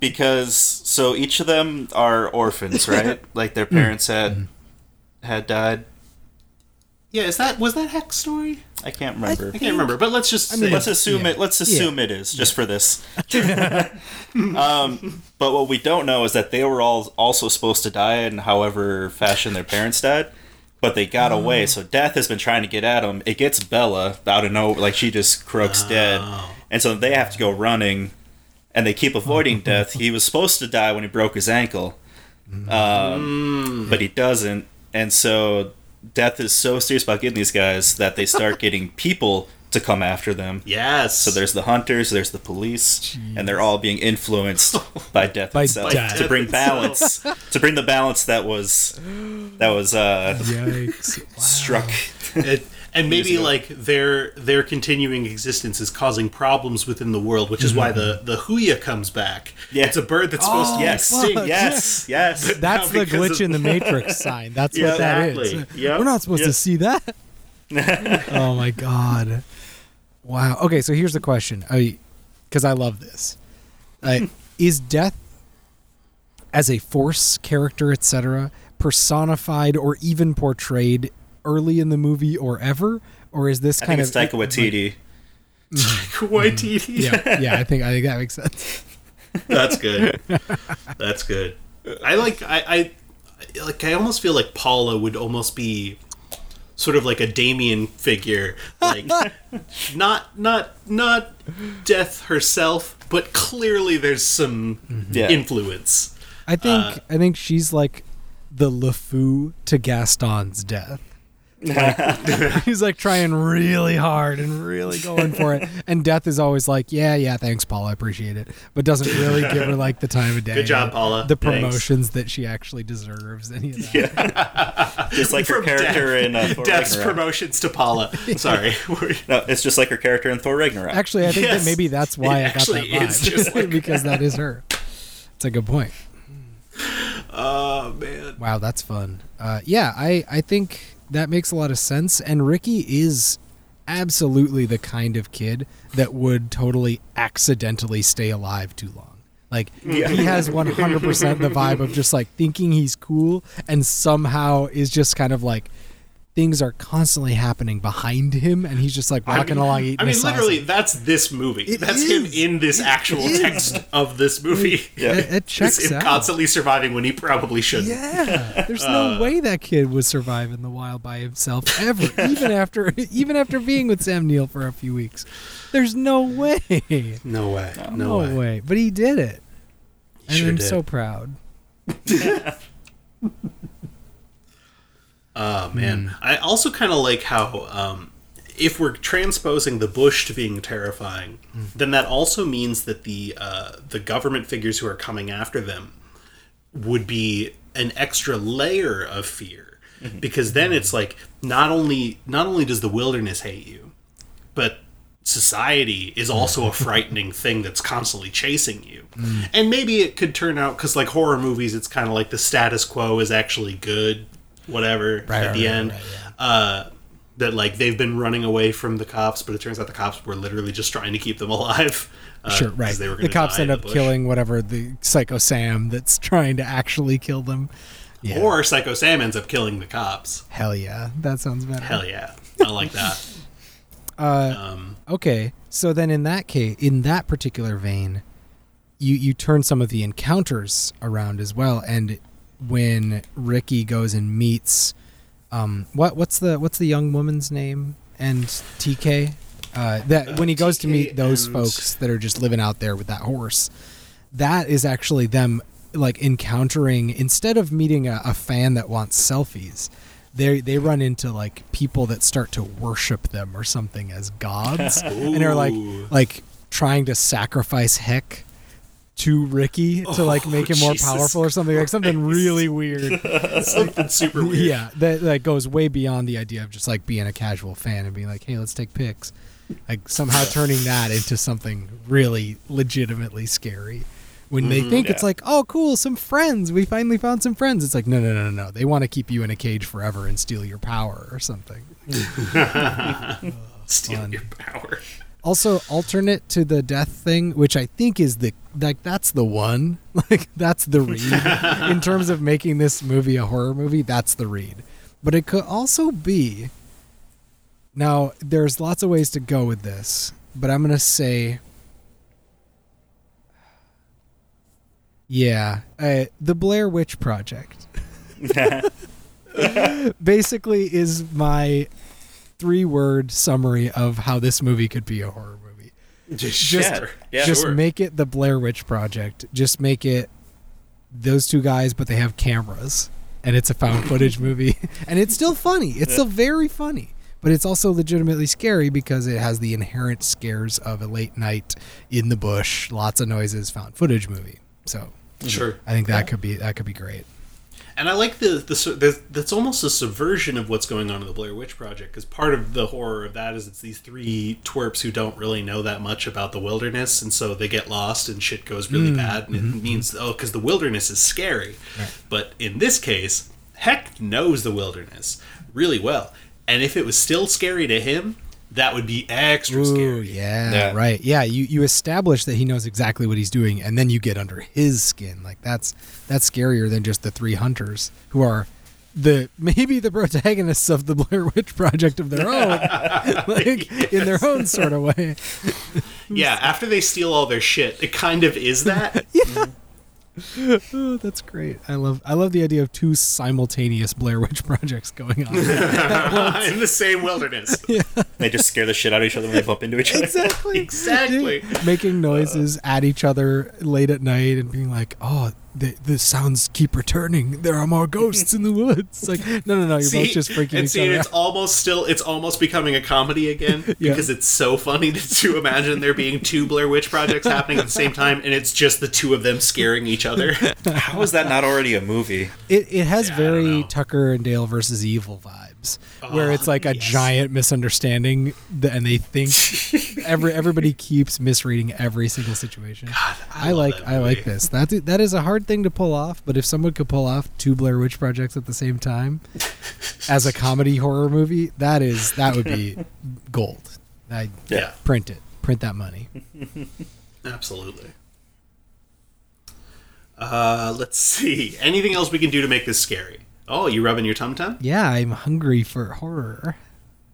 because so each of them are orphans, right? like their parents had had died. Yeah, is that was that Hec's story? I can't remember. I can't remember, but let's just say let's assume yeah. it. Let's assume it is just for this. um, but what we don't know is that they were all also supposed to die in however fashion their parents died, but they got away. So death has been trying to get at them. It gets Bella out of nowhere, like she just crooks dead, and so they have to go running, and they keep avoiding death. He was supposed to die when he broke his ankle, um, but he doesn't, and so death is so serious about getting these guys that they start getting people to come after them. yes. So there's the hunters, there's the police, and they're all being influenced by death By itself death. to bring balance, to bring the balance that was that was uh, Yikes! Wow. struck. It- and maybe ago. like their their continuing existence is causing problems within the world, which is why the the huia comes back. Yeah. It's a bird that's supposed to yes, extinct. yes, yes. That's the glitch of- in the Matrix sign. That's Yeah, what that is. exactly. Yep. We're not supposed Yep. to see that. oh my god! Wow. Okay, so here's the question. I, because I love this. Uh, is death as a force character, etc., personified or even portrayed early in the movie or ever, or is this I kind think it's of Taika Waititi. Waititi. Yeah, yeah. I think I think that makes sense. That's good. That's good. I like I, I like I almost feel like Paula would almost be sort of like a Damien figure. Like not not not death herself, but clearly there's some Yeah. influence. I think Uh, I think she's like the LeFou to Gaston's death. Like, he's like trying really hard and really going for it, and Death is always like, "Yeah, yeah, thanks, Paula, I appreciate it," but doesn't really give her like the time of day. Good job, Paula. The Thanks. promotions that she actually deserves. Any of that. Just like her character Death- in uh, Thor Death's Ragnarok. promotions to Paula. Sorry. No, it's just like her character in Thor Ragnarok. Actually, I think Yes, that maybe that's why it I got that actually is vibe just like because that is her. It's a good point. oh man. Wow, that's fun. Uh, yeah, I, I think that makes a lot of sense. And Ricky is absolutely the kind of kid that would totally accidentally stay alive too long. Like he has 100% the vibe of just like thinking he's cool and somehow is just kind of like things are constantly happening behind him and he's just like walking I mean, along eating I mean, a sausage. literally, that's this movie. It that's him in this It actual is. text of this movie. Yeah. It, it checks It's him out. constantly surviving when he probably shouldn't. Yeah, there's Uh, no way that kid would survive in the wild by himself ever, even after even after being with Sam Neill for a few weeks. There's no way, No way. No, no way. way. But he did it, and Sure I'm did. so proud. Oh man. Hmm. I also kind of like how um, if we're transposing the bush to being terrifying, Hmm. then that also means that the uh, the government figures who are coming after them would be an extra layer of fear. Mm-hmm. Because then it's like not only not only does the wilderness hate you, but society is also a frightening thing that's constantly chasing you. Mm. And maybe it could turn out cuz like horror movies it's kind of like the status quo is actually good whatever Right, at right, the right, end. Uh that like they've been running away from the cops, but it turns out the cops were literally just trying to keep them alive. Uh, Sure, right. They were the cops end up killing whatever the Psycho Sam that's trying to actually kill them. Yeah. Or Psycho Sam ends up killing the cops. Hell yeah, that sounds better. Hell yeah. I like that. um, Okay, so then in that case, in that particular vein, you you turn some of the encounters around as well, and when Ricky goes and meets, um, what what's the what's the young woman's name and TK, uh, that when he goes to meet those and- folks that are just living out there with that horse, that is actually them like encountering instead of meeting a, a fan that wants selfies they they run into like people that start to worship them or something as gods. And they're like like trying to sacrifice Hec to Ricky to oh, like make him more Oh, powerful or something like something really weird. Something super weird. yeah that that goes way beyond the idea of just like being a casual fan and being like hey let's take pics. Like somehow turning that into something really legitimately scary. When they mm-hmm, think it's like oh cool some friends. We finally found some friends. It's like no no no no no. They want to keep you in a cage forever and steal your power or something. Steal Fun. your power. Also alternate to the death thing which i think is the like that's the one. Like that's the read. In terms of making this movie a horror movie that's the read. But it could also be now there's lots of ways to go with this but i'm gonna say yeah uh, the blair witch project. Basically is my three word summary of how this movie could be a horror movie Just, Yeah, yeah, just sure. make it the Blair Witch Project. Just make it those two guys, but they have cameras, and it's a found footage movie, and it's still funny. It's still very funny, but it's also legitimately scary because it has the inherent scares of a late night in the bush, lots of noises, found footage movie. So Sure. I think that could be that could be great. And I like the, the, that's almost a subversion of what's going on in the Blair Witch Project because part of the horror of that is it's these three twerps who don't really know that much about the wilderness and so they get lost and shit goes really mm, bad and it mm-hmm, means mm-hmm. oh because the wilderness is scary, but in this case, Hec knows the wilderness really well, and if it was still scary to him, that would be extra Ooh, scary. yeah, Yeah. right. Yeah, you you establish that he knows exactly what he's doing, and then you get under his skin. Like that's that's scarier than just the three hunters who are the maybe the protagonists of the Blair Witch Project of their own, like in their own sort of way. Yeah, after they steal all their shit, it kind of is that. Oh, that's great. I love I love the idea of two simultaneous Blair Witch projects going on. in the same wilderness. They just scare the shit out of each other when they bump into each other. exactly. Exactly. Making uh, noises at each other late at night and being like, "Oh, the the sounds keep returning. There are more ghosts in the woods." Like, no, no, no. You're both just freaking and each see, other it's out. almost still, it's almost becoming a comedy again Yeah. because it's so funny to, to imagine there being two Blair Witch projects happening at the same time, and it's just the two of them scaring each other. How is that not already a movie? It it has Yeah, very. Tucker and Dale versus Evil vibes, where Oh, it's like a yes. giant misunderstanding, and they think every everybody keeps misreading every single situation. I I, like I like this. That that is a hard thing to pull off, but if someone could pull off two Blair Witch projects at the same time as a comedy horror movie, that is that would be gold. I Yeah, print it. Print that money. absolutely. Uh, let's see. Anything else we can do to make this scary? Oh, you rubbing your tum tum? Yeah, I'm hungry for horror.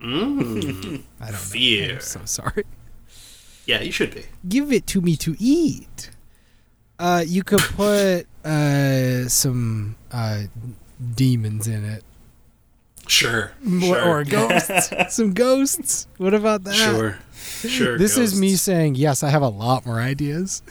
Mm. I don't know. Fear. I'm so sorry. Yeah, you should be. give it to me to eat. Uh, you could put uh, some uh, demons in it, Sure. or, sure. or ghosts. some ghosts. What about that? Sure. Sure. This is me saying yes. I have a lot more ideas.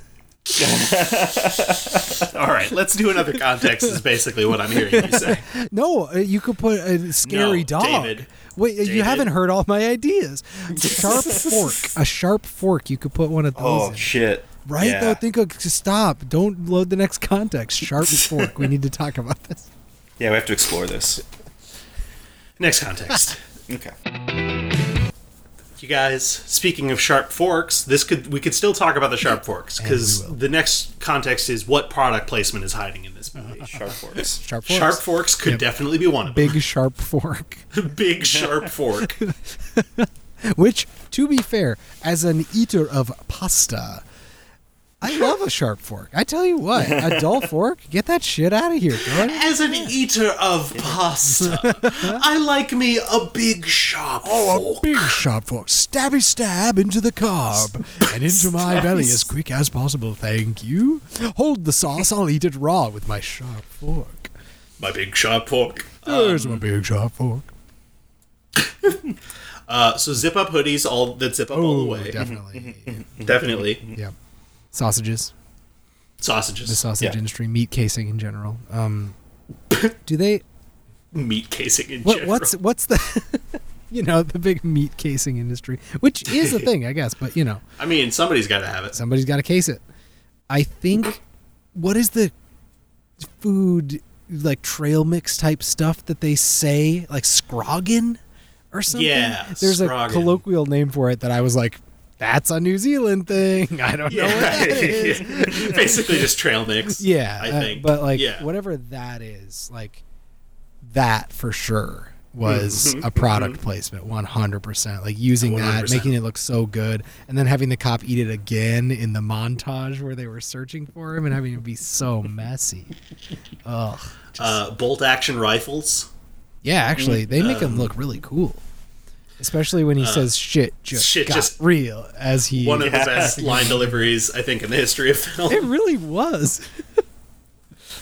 All right, let's do another context. Is basically what I'm hearing you say. No, uh, you could put a scary No, dog. David. Wait, uh, you haven't heard all my ideas. Sharp fork. A sharp fork. You could put one of those. Oh in. shit! Right Yeah. though, think of stop. Don't load the next context. Sharp fork. We need to talk about this. Yeah, we have to explore this. Next context. Okay. You guys, speaking of sharp forks, this could we could still talk about the sharp forks because And we will. the next context is what product placement is hiding in this movie. Sharp forks. Sharp forks. Sharp forks could Yep. definitely be one of Big sharp fork. Big sharp fork. Which, to be fair, as an eater of pasta, I love a sharp fork. I tell you what, a dull fork, get that shit out of here, bro. As an eater of pasta, I like me a big sharp Oh, a big sharp fork. Stabby stab into the carb and into my belly as quick as possible. Thank you. Hold the sauce. I'll eat it raw with my sharp fork. My big sharp fork. There's Um, my big sharp fork. Uh, so zip up hoodies, all that zip up all the way. definitely. Definitely. yeah. Sausages. Sausages. The sausage Yeah. industry, meat casing in general. Um, do they? meat casing in What, general. what's what's the? you know the big meat casing industry, which is a thing, I guess. But you know, I mean, somebody's got to have it. somebody's got to case it. I think. What is the food like trail mix type stuff that they say like scroggin or something? Yeah, there's a colloquial name for it that I was like, that's a New Zealand thing. I don't know what that is. Yeah. Basically, just trail mix. Yeah, I uh, think. but like yeah. whatever that is, like that for sure was Mm-hmm. a product placement, one hundred percent. Like using that, 100%. making it look so good, and then having the cop eat it again in the montage where they were searching for him and having it be so messy. Ugh. Uh, bolt action rifles. Yeah, actually, they make Um, him look really cool. Especially when he says shit just uh, shit got just- real as he One of the best line deliveries, I think, in the history of film. It really was.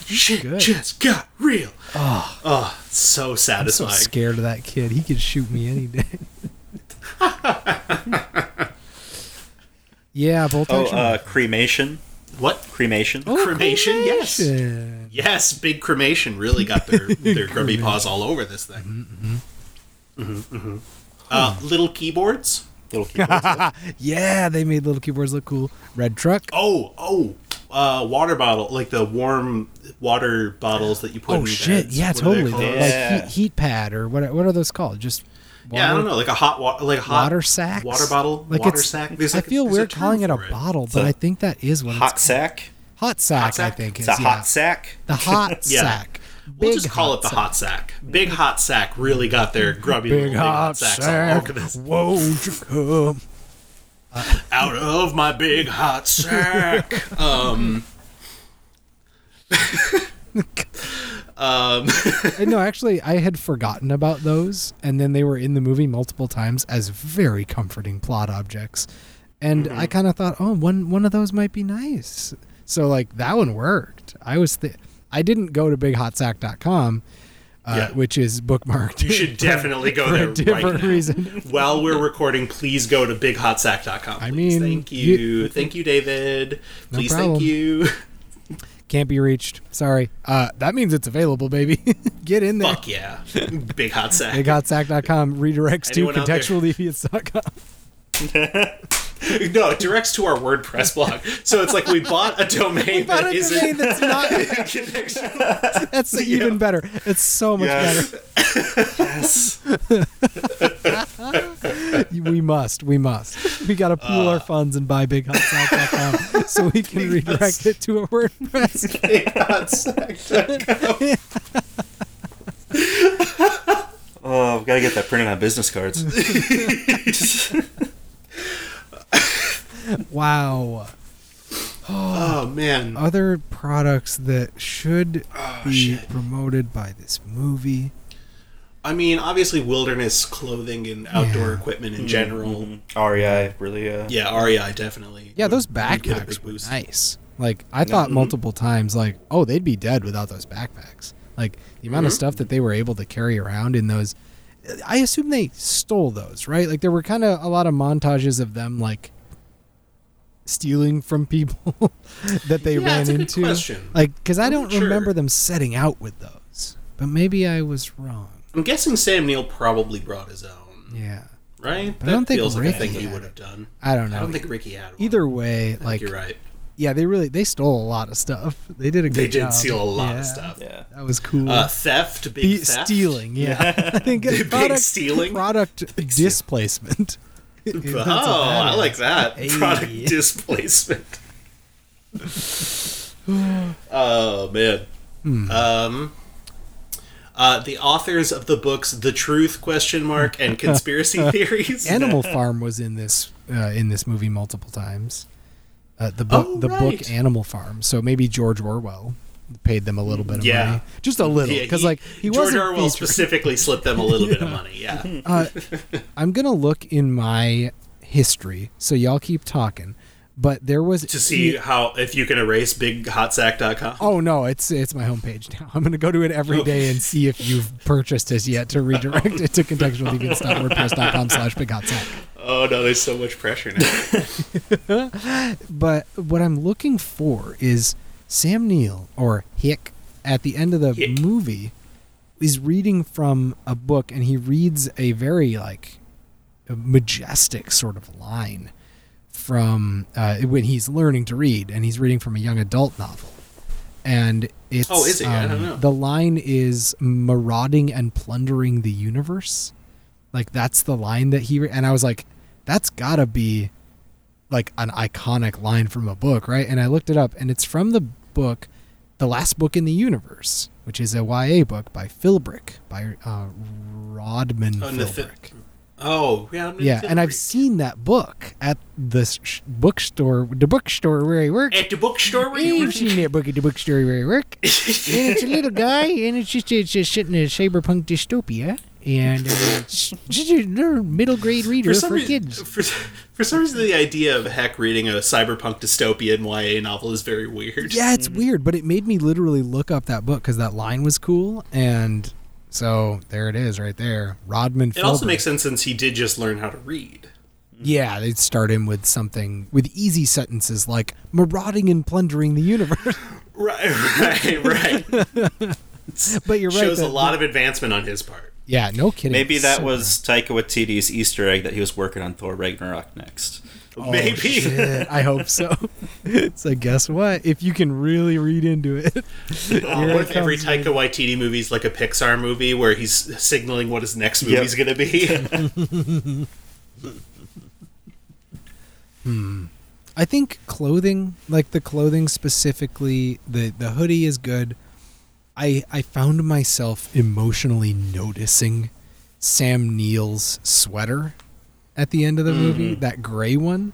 Shit good. just got real. Oh, so I'm so satisfying. scared of that kid. He could shoot me any day. yeah, bolt Oh, action. uh, cremation. what? Cremation. Oh, cremation, yes. cremation. Yes, big cremation really got their their grubby paws all over this thing. Mm-hmm, mm-hmm. Uh, little keyboards. Little keyboards. Yeah, they made little keyboards look cool. Red truck. Oh, oh, uh, water bottle, like the warm water bottles that you put. Oh in shit! beds. Yeah, What totally. They're Yeah. Like heat, heat pad or what? What are those called? Just Yeah, I don't know, like a hot water, like a hot Water sack. water bottle, Like water it's, sack. There's I like feel there's a weird calling it a it. bottle, but I think that is what hot it's sack. hot sack. Hot sack? I think It's is a yeah. hot sack. The hot Yeah. sack. We'll Big just call it the sack. hot sack. Big hot sack really got their grubby Big little big hot hot sack. over. Won't you come? Out of my big hot sack. um. um. No, actually, I had forgotten about those, and then they were in the movie multiple times as very comforting plot objects. And Mm-hmm. I kind of thought, oh, one one of those might be nice. So like that one worked. I was th- I didn't go to bighotsack.com, uh, Yeah. which is bookmarked. You should definitely go for there a different right reason. While we're recording, please go to bighotsack.com. I mean, thank you. you- thank you, David. No Please, problem. thank you. Can't be reached. Sorry. Uh, that means it's available, baby. Get in there. Fuck yeah. Big hot sack. Bighotsack.com redirects to Anyone out there? contextualdeviants.com. no, it directs to our WordPress blog. So it's like we bought a domain Bought that a isn't domain that's not. contextual. That's even better. It's so much Yes. better. yes. We must. We must. We got to pool Uh. our funds and buy bighotsack.com so we can redirect it to a WordPress. Oh, I've got to get that printed on business cards. Wow. Oh man. Other products that should Oh, be shit. promoted by this movie. I mean, obviously, wilderness clothing and outdoor Yeah. equipment in general. REI really. Uh, Yeah, REI definitely. Yeah, those would- would backpacks were nice. Like I thought multiple times, like, oh, they'd be dead without those backpacks. Like the amount of Mm-hmm. stuff that they were able to carry around in those. I assume they stole those, right? Like there were kind of a lot of montages of them like stealing from people that they Yeah, ran it's a good into. question. Like, because I don't sure. remember them setting out with those, but maybe I was wrong. I'm guessing Sam Neill probably brought his own, Yeah, right? But I don't think feels like a Ricky thing he would have done. I don't know. I don't think Ricky had one. Either way, I think like, you're right. Yeah, they really they stole a lot of stuff. They did a good They did job. steal a lot Yeah. of stuff. Yeah. That was cool. Uh, theft, big Be- theft. stealing, yeah. I think it's Big product, stealing? product Big steal. displacement. That's what Oh, I that like that. Hey. Product displacement. oh man. Hmm. Um. Uh, the authors of the books "The Truth?" question mark and conspiracy theories. Animal Farm was in this uh, in this movie multiple times. Uh, the book Oh, the right. book Animal Farm. So maybe George Orwell paid them a little bit of Yeah. money, just a little, Yeah, because like he George wasn't Orwell featured. specifically slipped them a little bit of money. Yeah. Uh, I'm gonna look in my history, so y'all keep talking. But there was to see how if you can erase bighotsack.com. Oh no, it's it's my homepage now. I'm gonna go to it every day and see if you've purchased it yet to redirect it to contextualdeviants.wordpress.com slash big hot sack. Oh no, there's so much pressure now. But what I'm looking for is Sam Neill or Hec at the end of the Hec. movie is reading from a book and he reads a very like majestic sort of line from uh, when he's learning to read and he's reading from a young adult novel and it's Oh, is he? I don't um, know. the line is marauding and plundering the universe like that's the line that he re- and i was like that's gotta be like an iconic line from a book right and i looked it up and it's from the book the last book in the universe which is a ya book by philbrick by uh, rodman Oh, and the fi- philbrick Oh, yeah. Yeah, and I've seen that book at the sh- bookstore, the bookstore where I work. at the bookstore where you I've seen that book at the bookstore where I work. and it's a little guy, and it's just it's just sitting in a cyberpunk dystopia, and uh, it's just a middle grade reader for, rea- kids. For, for some reason, the idea of Hec reading a cyberpunk dystopian YA novel is very weird. Yeah, it's weird, but it made me literally look up that book because that line was cool, and so there it is, right there. Rodman. It also makes sense since he did just learn how to read. Yeah, they'd start him with something with easy sentences like marauding and plundering the universe. Right, right, right. but you're right. Shows a lot of advancement on his part. Yeah, no kidding. Maybe that So- was Taika Waititi's Easter egg that he was working on Thor Ragnarok next. Oh, Maybe. shit, I hope so. so guess what? If you can really read into it, Oh, what if every Taika Waititi movie is like a Pixar movie where he's signaling what his next movie's going to be? Hmm. I think clothing, like the clothing specifically, the the hoodie is good. I I found myself emotionally noticing Sam Neill's sweater at the end of the mm-hmm. movie, that gray one,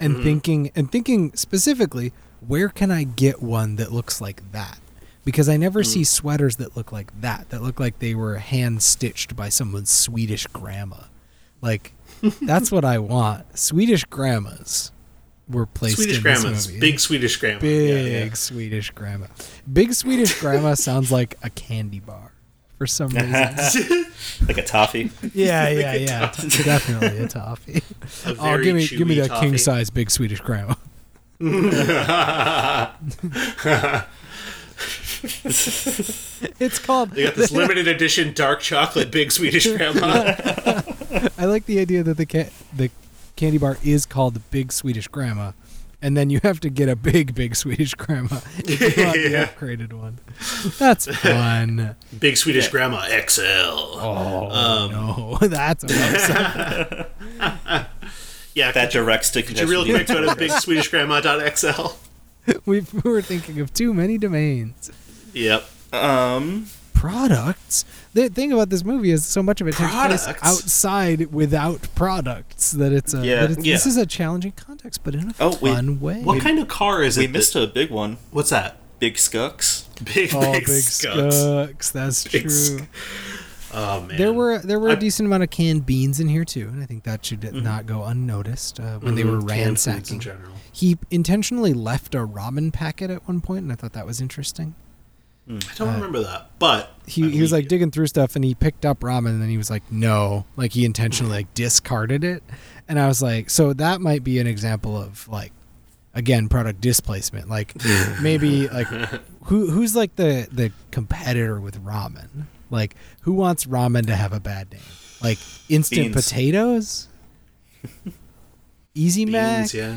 and mm. thinking and thinking specifically, where can I get one that looks like that? Because I never see mm. sweaters that look like that, that look like they were hand stitched by someone's Swedish grandma. Like that's what I want. Swedish grandmas were placed Swedish grandmas. movie. Big Swedish grandma. Big Yeah, yeah. Swedish grandma. Big Swedish grandma sounds like a candy bar for some reason. Like a toffee. yeah, yeah, yeah. T- definitely a toffee. A Oh, give me give me that king size big Swedish grandma. it's called. They got this limited edition dark chocolate Big Swedish grandma. I like the idea that the ca- the candy bar is called the Big Swedish Grandma, and then you have to get a big big Swedish Grandma if you want the upgraded one. That's fun. Big Swedish grandma XL. Oh no, that's a website. Yeah, That directs to could you real quick go to bigswedishgrandma.xl? we we were thinking of too many domains. Yep. Um, Products. The thing about this movie is so much of it takes place outside without products. That it's a. Yeah. that it's, This is a challenging context, but in a Oh, wait. fun way. What kind of car is we it? missed that- a big one. What's that? Big Skux. Big, Oh, big, big skunks. skunks. That's Big true. sk- Oh man. There were there were a I- decent amount of canned beans in here too, and I think that should not go unnoticed uh, when they Mhm, were canned foods in general. He intentionally left a ramen packet at one point, and I thought that was interesting. I don't remember that, but Uh, He, I he was like digging through stuff, and he picked up ramen, and then he was like, "No," like he intentionally like discarded it, and I was like, "So that might be an example of like, again, product displacement. Like maybe like who who's like the the competitor with ramen? Like who wants ramen to have a bad name? Like instant Beans. potatoes." Easy Mac. Yeah.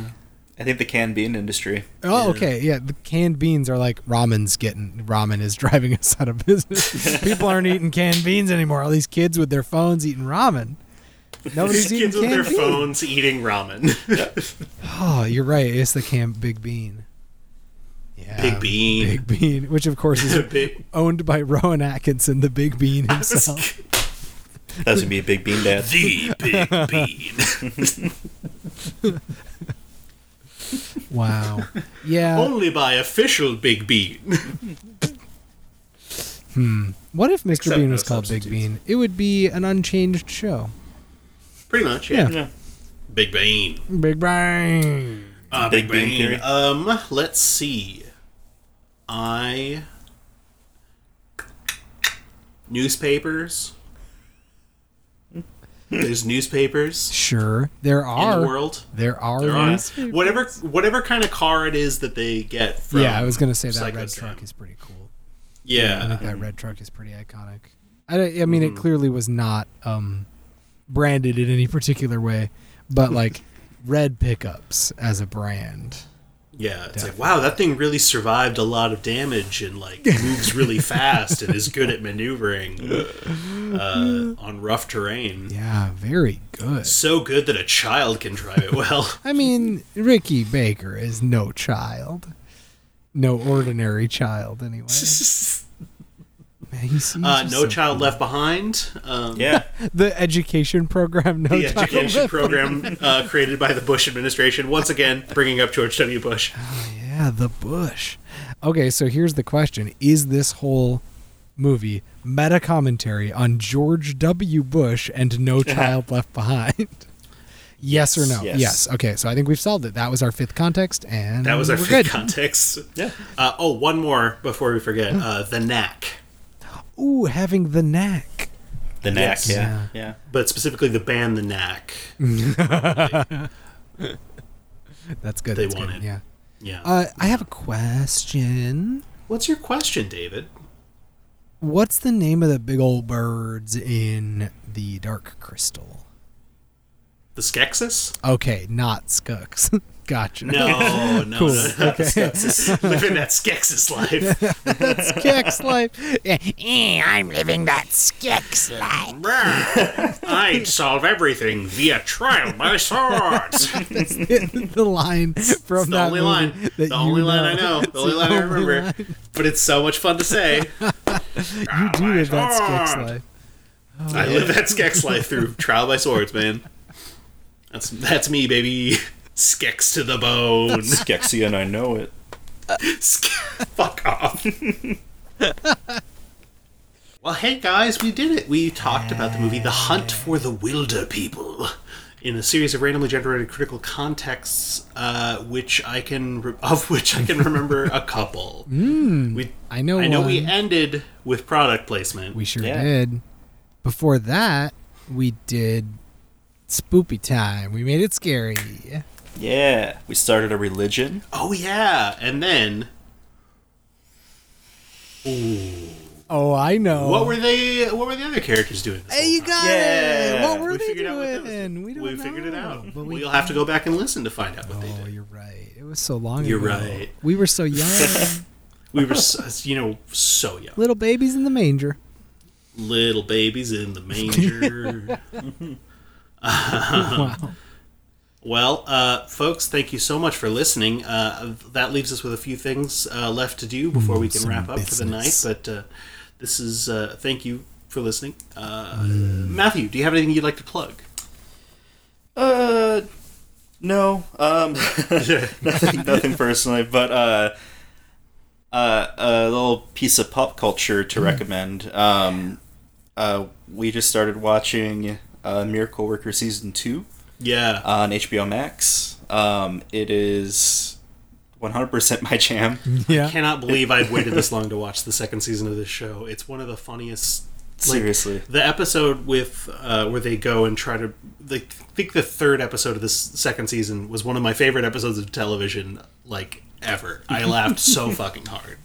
I think the canned bean industry. Oh, Yeah. okay. Yeah, the canned beans are like ramen's getting ramen is driving us out of business. People aren't eating canned beans anymore. All these kids with their phones eating ramen. Nobody's These eating kids with their canned beans. phones eating ramen. Oh, you're right. It's the canned big bean. Yeah, Big Bean. Big bean, which of course is Big- owned by Rowan Atkinson, the big bean himself. That would be a big bean dad. the big bean. Wow. Yeah. Only by official Big Bean. Hmm. What if Mr. Except Bean no was called Big. Bean? It would be an unchanged show. Pretty much, yeah. Yeah. Yeah. Big Bean. Big Bean. Uh, Big Big Bang Bang. Theory. Um, let's see. I newspapers. There's newspapers Sure, there are in the world. There are. There are whatever whatever kind of car it is that they get from. yeah, I was gonna say that Psycho red truck is pretty cool. Yeah, I think that red truck is pretty iconic. I, I mean, Mm-hmm. it clearly was not um, branded in any particular way, but like red pickups as a brand. Yeah. It's like wow, that thing really survived a lot of damage and like moves really fast and is good at maneuvering uh, on rough terrain. Yeah, very good. So good that a child can drive it well. I mean, Ricky Baker is no child, no ordinary child anyway. Man, he's- he's Uh, no so Child cool. Left Behind. Um, Yeah. The education program. No the Child education Left program uh, created by the Bush administration. Once again, bringing up George W. Bush. Yeah, the bush. Okay, so here's the question: Is this whole movie meta commentary on George W. Bush and No Child Left Behind? yes, or no? Yes. Okay, so I think we've solved it. That was our fifth context, and That was our we're fifth good. context. Yeah. Uh, oh, one more before we forget. Uh, the Knack, Ooh, having the knack. The neck. Yes. Yeah. Yeah. but specifically the band The Knack. That's good. They that's want good. it. Yeah. Yeah. Uh, I have a question. What's your question, David? What's the name of the big old birds in the Dark Crystal? The Skeksis? Okay, not skunks. gotcha. No, no, Cool. no, no. Okay. Living that Skeksis life. That's Skex life. Eh, I'm living that Skex life. I'd solve everything via trial by swords. the line from It's the that only movie line. that The you only line I know. The It's only line I remember. line. But it's so much fun to say. You do live that Skex sword. life. I live that Skex life through trial by swords, man. That's that's me, baby. Skex to the bone. Skexy and I know it. Ske- Fuck off. well, hey guys, we did it. We talked about the movie The Hunt for the Wilderpeople in a series of randomly generated critical contexts, uh, which I can re- of which I can remember a couple. we, I know I know we ended with product placement. We sure Yeah. did. Before that, we did Spoopy Time. We made it scary. Yeah. We started a religion. oh yeah, and then Oh, I know. what were they? What were the other characters doing? this Hey, whole you time? got Yeah. it. What were we they figured out what that was. doing? We don't we know. figured it out. But we We'll have to go back and listen to find out what they did. Oh, did. you're right. It was so long ago. You're right. We were so young. We were, so, uh, you know, so young. Little babies in the manger. Little babies in the manger. wow. Well, uh, folks, thank you so much for listening. Uh, that leaves us with a few things uh, left to do before we can some wrap up for the night. But uh, this is uh, thank you for listening. Uh, Matthew, do you have anything you'd like to plug? Uh, no. Um, nothing, nothing personally, but uh, uh, a little piece of pop culture to recommend. Um, uh, we just started watching uh, Miracle Worker season two yeah. on HBO Max. Um, it is 100% my jam. Yeah. cannot believe I've waited this long to watch the second season of this show. It's one of the funniest. like, Seriously. the episode with uh, where they go and try to. They, I think the third episode of this second season was one of my favorite episodes of television, like ever. I laughed so fucking hard.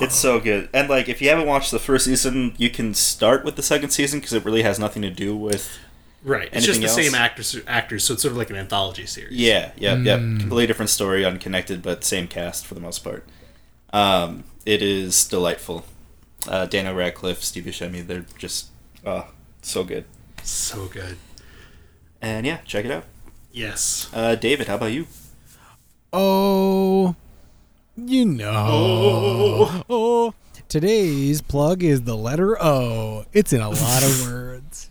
It's so good. And like if you haven't watched the first season, you can start with the second season because it really has nothing to do with Right, it's just the else? same actors. Actors, so it's sort of like an anthology series. Yeah, yeah, yeah. Completely different story, unconnected, but same cast for the most part. Um, it is delightful. Uh, Daniel Radcliffe, Steve Buscemi, they're just uh, so good. so good. And yeah, check it out. Yes. Uh, David, how about you? Oh, you know. Oh. Oh. Today's plug is the letter O. It's in a lot of words.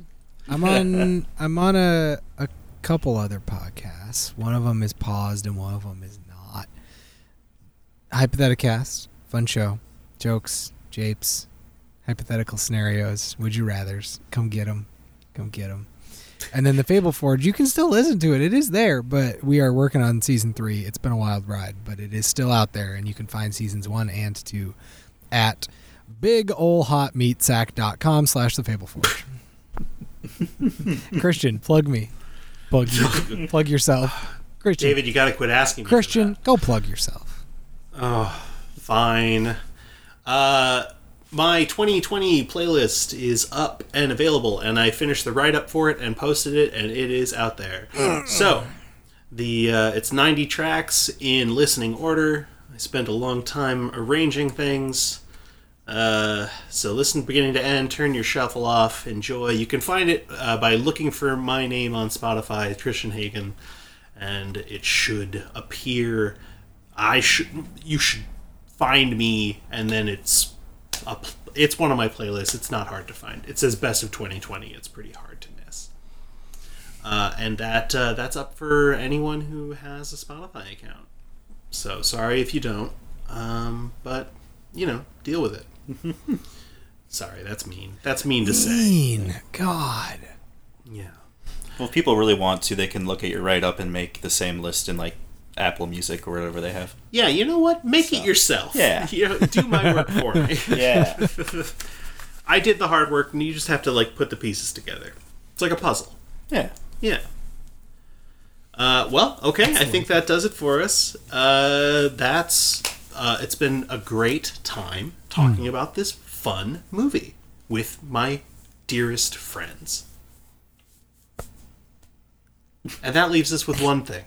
I'm on. I'm on a a couple other podcasts. One of them is paused, and one of them is not. Hypotheticast, fun show, jokes, japes, hypothetical scenarios, would you rather's. Come get them, come get them. And then the Fable Forge, you can still listen to it. It is there, but we are working on season three. It's been a wild ride, but it is still out there, and you can find seasons one and two at bigolhotmeatsack.com slash the Fable Forge. Christian, plug me. Plug you. plug yourself. Christian. David, you got to quit asking me. for Christian, that. go plug yourself. Oh, fine. Uh, my 2020 playlist is up and available, and I finished the write up for it and posted it, and it is out there. so, the uh, it's 90 tracks in listening order. I spent a long time arranging things. Uh, so listen beginning to end, turn your shuffle off, enjoy. You can find it uh, by looking for my name on Spotify, Christian Hagen, and it should appear. I should you should find me, and then it's a, it's one of my playlists. It's not hard to find. It says best of 2020. It's pretty hard to miss. Uh, and that uh, that's up for anyone who has a Spotify account. So sorry if you don't, um, but you know, deal with it. sorry, that's mean. That's mean to say. Mean. God. Yeah. Well, if people really want to, they can look at your write up and make the same list in like Apple Music or whatever they have. Yeah, you know what? Make it yourself. Yeah. You know, do my work for me. Yeah. I did the hard work, and you just have to like put the pieces together. It's like a puzzle. yeah. Yeah. Uh, well, okay. I think that does it for us. Uh, that's. Uh, it's been a great time talking about this fun movie with my dearest friends. And that leaves us with one thing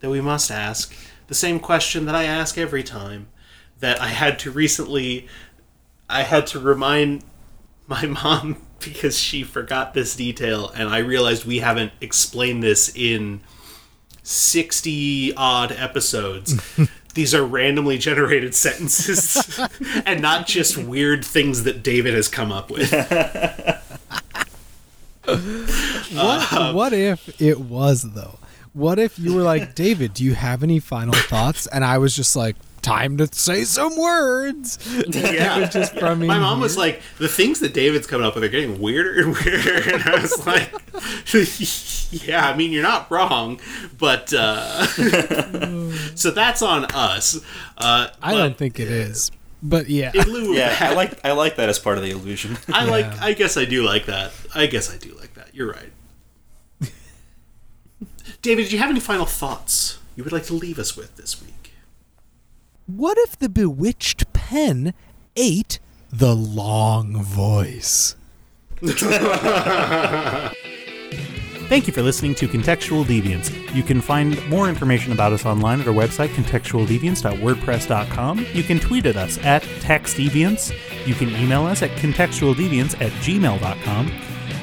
that we must ask the same question that I ask every time that I had to recently I had to remind my mom because she forgot this detail and I realized we haven't explained this in 60 odd episodes. These are randomly generated sentences and not just weird things that David has come up with. What, um, what if it was though? What if you were like, David, do you have any final thoughts? And I was just like, time to say some words. Yeah. it was just from My in mom was like, the things that David's coming up with are getting weirder and weirder. And I was like, yeah, I mean, you're not wrong. But, uh, so that's on us. Uh, I but don't think it is. But yeah. In lieu of Yeah. that, I like I like that as part of the illusion. I like. I guess I do like that. I guess I do like that. You're right. David, do you have any final thoughts you would like to leave us with this week? What if the bewitched pen ate the long voice? Thank you for listening to Contextual Deviance. You can find more information about us online at our website, contextualdeviance.wordpress.com. You can tweet at us at textdeviance. You can email us at contextualdeviance at gmail.com.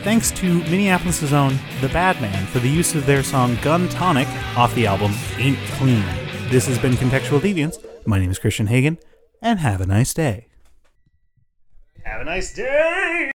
Thanks to Minneapolis' own The Bad Man for the use of their song Gun Tonic off the album Ain't Clean. This has been Contextual Deviance. My name is Christian Hagen, and have a nice day. Have a nice day.